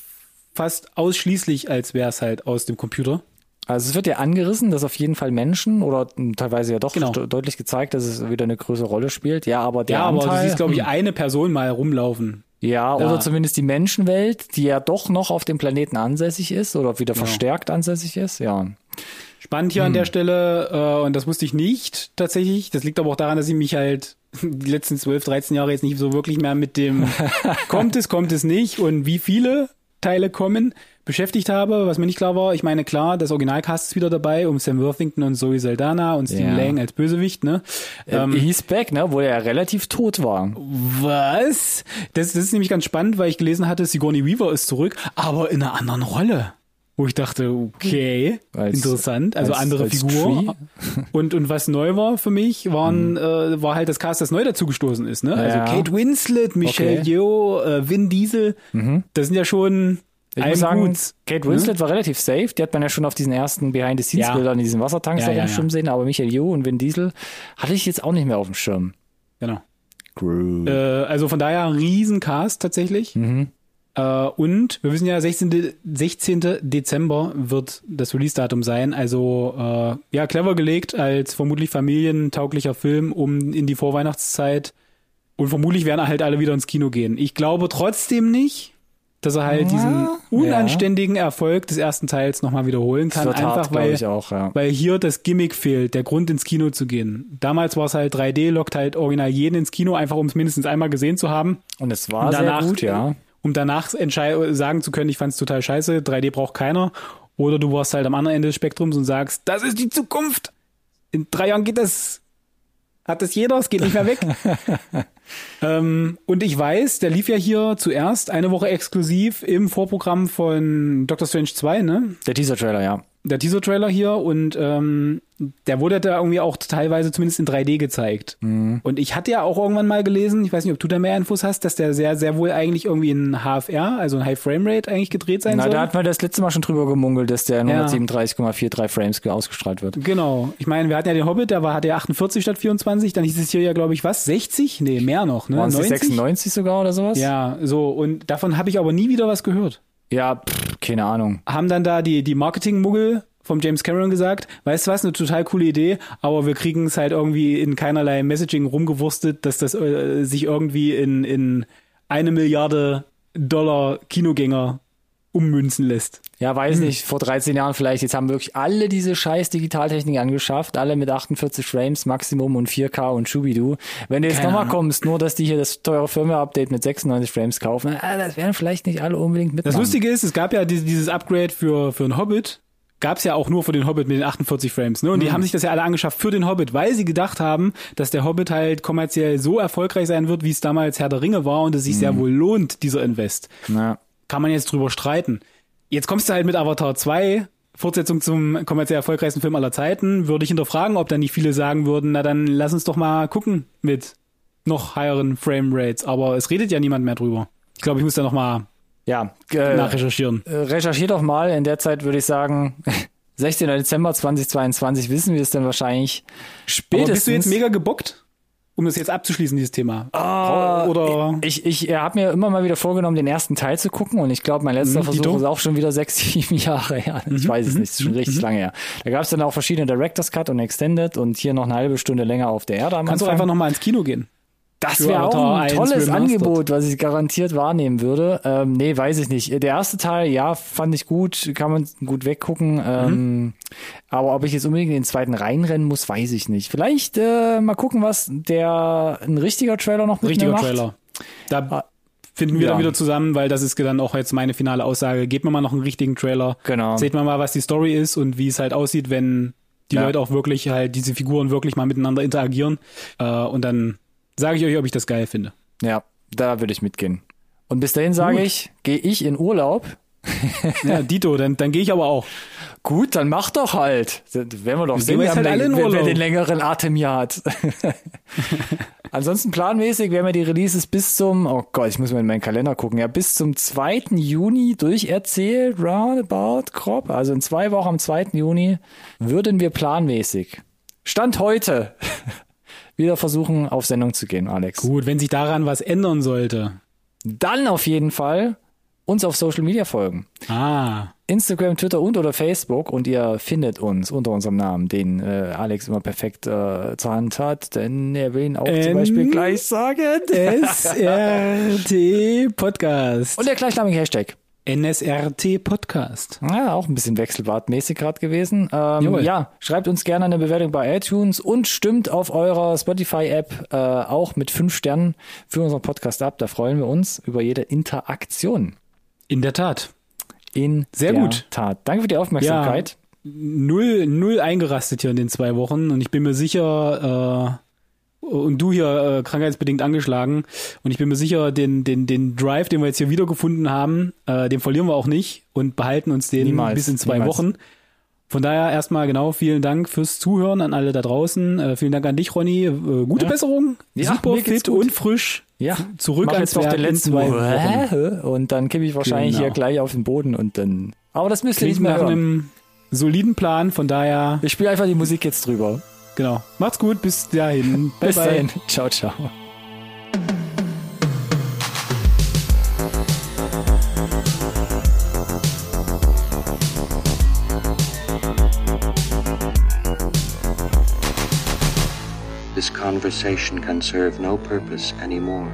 fast ausschließlich, als wäre es halt aus dem Computer. Also es wird ja angerissen, dass auf jeden Fall Menschen oder teilweise ja doch Genau. deutlich gezeigt, dass es wieder eine größere Rolle spielt. Ja, aber der Ja, aber Anteil, du siehst, glaube ich, hm, eine Person mal rumlaufen. ja, da- oder zumindest die Menschenwelt, die ja doch noch auf dem Planeten ansässig ist oder wieder Genau. verstärkt ansässig ist. Ja, Spannend hier an der Stelle, äh, und das wusste ich nicht tatsächlich. Das liegt aber auch daran, dass ich mich halt die letzten 12, 13 Jahre jetzt nicht so wirklich mehr mit dem kommt es, kommt es nicht und wie viele Teile kommen beschäftigt habe. Was mir nicht klar war, ich meine, klar, das Originalcast ist wieder dabei, um Sam Worthington und Zoe Saldana und Stephen Ja. Lang als Bösewicht, ne? ähm, He's back, ne, wo er relativ tot war. Was? Das, das ist nämlich ganz spannend, weil ich gelesen hatte, Sigourney Weaver ist zurück, aber in einer anderen Rolle. Wo ich dachte, okay, Als- interessant, also als- andere als Figur. Tree? Und, und was neu war für mich, waren, äh, war halt das Cast, das neu dazugestoßen ist. Ne? Also Ja. Kate Winslet, Michelle Okay. Yeoh, äh, Vin Diesel, das sind ja schon Ich muss sagen, Guts. Kate Winslet war relativ safe. Die hat man ja schon auf diesen ersten Behind-the-Scenes-Bildern in diesen Wassertanks Ja, ja, ja. schwimmen sehen. Aber Michael Yeoh und Vin Diesel hatte ich jetzt auch nicht mehr auf dem Schirm. Genau. Äh, also von daher ein Riesencast tatsächlich. Mhm. Äh, und wir wissen ja, 16. 16. Dezember wird das Release-Datum sein. Also äh, ja, clever gelegt als vermutlich familientauglicher Film um in die Vorweihnachtszeit. Und vermutlich werden halt alle wieder ins Kino gehen. Ich glaube trotzdem nicht, dass er halt diesen unanständigen Erfolg des ersten Teils nochmal wiederholen kann. Einfach hart, weil, ich auch, ja. weil hier das Gimmick fehlt, der Grund ins Kino zu gehen. Damals war es halt 3D, lockt halt original jeden ins Kino, einfach um es mindestens einmal gesehen zu haben. Und es war Und sehr gut, ja. Um danach sagen zu können, ich fand es total scheiße, 3D braucht keiner. Oder du warst halt am anderen Ende des Spektrums und sagst, das ist die Zukunft. In drei Jahren geht das, hat das jeder, es geht nicht mehr weg. ähm, und ich weiß, der lief ja hier zuerst eine Woche exklusiv im Vorprogramm von Doctor Strange 2, ne? Der Teaser-Trailer, ja. Der Teaser-Trailer hier und ähm, der wurde da irgendwie auch teilweise zumindest in 3D gezeigt. Mhm. Und ich hatte ja auch irgendwann mal gelesen, ich weiß nicht, ob du da mehr Infos hast, dass der sehr, sehr wohl eigentlich irgendwie in HFR, also in High Frame Rate eigentlich gedreht sein Na, soll. da hat man das letzte Mal schon drüber gemungelt, dass der in Ja. 137,43 Frames ausgestrahlt wird. Genau. Ich meine, wir hatten ja den Hobbit, der war, hatte ja 48 statt 24, dann hieß es hier ja, glaube ich, was? 60? Nee, mehr noch, ne? Waren es 90? 96 sogar oder sowas? Ja, so. Und davon habe ich aber nie wieder was gehört. Ja, pff, keine Ahnung. Haben dann da die, die Marketing-Muggel vom James Cameron gesagt, weißt du was, eine total coole Idee, aber wir kriegen es halt irgendwie in keinerlei Messaging rumgewurstet, dass das äh, sich irgendwie in, in eine Milliarde Dollar Kinogänger ummünzen lässt. Ja, Hm. weiß nicht, vor 13 Jahren vielleicht. Jetzt haben wirklich alle diese scheiß Digitaltechnik angeschafft, alle mit 48 Frames Maximum und 4K und Schubidu. Wenn du jetzt nochmal kommst, nur dass die hier das teure Firmware-Update mit 96 Frames kaufen, äh, das werden vielleicht nicht alle unbedingt mitmachen. Das Lustige ist, es gab ja dieses, Upgrade für, für einen Hobbit, gab's ja auch nur für den Hobbit mit den 48 Frames. Ne? Und die haben sich das ja alle angeschafft für den Hobbit, weil sie gedacht haben, dass der Hobbit halt kommerziell so erfolgreich sein wird, wie es damals Herr der Ringe war und es sich sehr wohl lohnt, dieser Invest. Ja. Kann man jetzt drüber streiten. Jetzt kommst du halt mit Avatar 2, Fortsetzung zum kommerziell erfolgreichsten Film aller Zeiten, würde ich hinterfragen, ob dann nicht viele sagen würden, na dann lass uns doch mal gucken mit noch höheren Frame Rates. Aber es redet ja niemand mehr drüber. Ich glaube, ich muss da noch mal Ja, äh, nachrecherchieren. äh, recherchier doch mal. In der Zeit würde ich sagen, 16. Dezember 2022 wissen wir es dann wahrscheinlich spätestens. Aber bist du jetzt mega gebockt? Um das jetzt abzuschließen, dieses Thema. Ah, Oder Ich, ich habe mir immer mal wieder vorgenommen, den ersten Teil zu gucken und ich glaube, mein letzter Mhm, Versuch ist auch schon wieder sechs, sieben Jahre her. Ich weiß es nicht, ist schon richtig lange her. Da gab es dann auch verschiedene Director's Cut und Extended und hier noch eine halbe Stunde länger auf der Erde am kannst du einfach noch mal ins Kino gehen. Das wäre auch ein 1 tolles Remastered. Angebot, was ich garantiert wahrnehmen würde. Ähm, nee, weiß ich nicht. Der erste Teil, ja, fand ich gut, kann man gut weggucken. Ähm, aber ob ich jetzt unbedingt in den zweiten reinrennen muss, weiß ich nicht. Vielleicht äh, mal gucken, was der ein richtiger Trailer noch mit Richtiger mir macht. Trailer. Da Ah, finden wir ja. dann wieder zusammen, weil das ist dann auch jetzt meine finale Aussage. Gebt mir mal noch einen richtigen Trailer. Genau. Seht mal mal, was die Story ist und wie es halt aussieht, wenn die Ja. Leute auch wirklich halt diese Figuren wirklich mal miteinander interagieren. Äh, und dann sage ich euch, ob ich das geil finde. Ja, da würde ich mitgehen. Und bis dahin sage Gut. ich, gehe ich in Urlaub. Ja, Dito, dann, dann gehe ich aber auch. Gut, dann mach doch halt. Das werden wir doch Wir sehen, jetzt halt alle in wer, den längeren Atem hier hat. Ansonsten planmäßig werden wir die Releases bis zum, oh Gott, ich muss mal in meinen Kalender gucken, ja, bis zum 2. Juni durcherzählt, roundabout, grob. Also in zwei Wochen am 2. Juni würden wir planmäßig, Stand heute, wieder versuchen, auf Sendung zu gehen, Alex. Gut, wenn sich daran was ändern sollte. Dann auf jeden Fall uns auf Social Media folgen. Ah, Instagram, Twitter und oder Facebook und ihr findet uns unter unserem Namen, den äh, Alex immer perfekt äh, zur Hand hat, denn er will ihn auch zum N- Beispiel gleich sagen. SRT Podcast. Und der gleichnamige Hashtag. NSRT Podcast. Ja, auch ein bisschen wechselbartmäßig gerade gewesen. Ähm, ja, schreibt uns gerne eine Bewertung bei iTunes und stimmt auf eurer Spotify-App äh, auch mit fünf Sternen für unseren Podcast ab. Da freuen wir uns über jede Interaktion. In der Tat. In Sehr der gut. Tat. Danke für die Aufmerksamkeit. Null, null eingerastet hier in den zwei Wochen und ich bin mir sicher, äh, und du hier äh, krankheitsbedingt angeschlagen und ich bin mir sicher, den, den, den Drive, den wir jetzt hier wiedergefunden haben, äh, den verlieren wir auch nicht und behalten uns den Niemals, bis in zwei niemals. Wochen. Von daher erstmal genau vielen Dank fürs Zuhören an alle da draußen. Äh, vielen Dank an dich, Ronny. Äh, gute Ja. Besserung. Ja, Super fit gut. und frisch. Ja, Zurück mach ans jetzt noch den letzten zwei Wochen. Und dann kippe ich wahrscheinlich Genau. hier gleich auf den Boden und dann. Aber das müsst ihr nicht Klingt mehr nach hören. einem soliden Plan. Von daher, Ich spiele einfach die Musik jetzt drüber. Genau. Macht's gut. Bis dahin. Bye, Bis bye. dahin. Ciao, ciao. This conversation can serve no purpose anymore.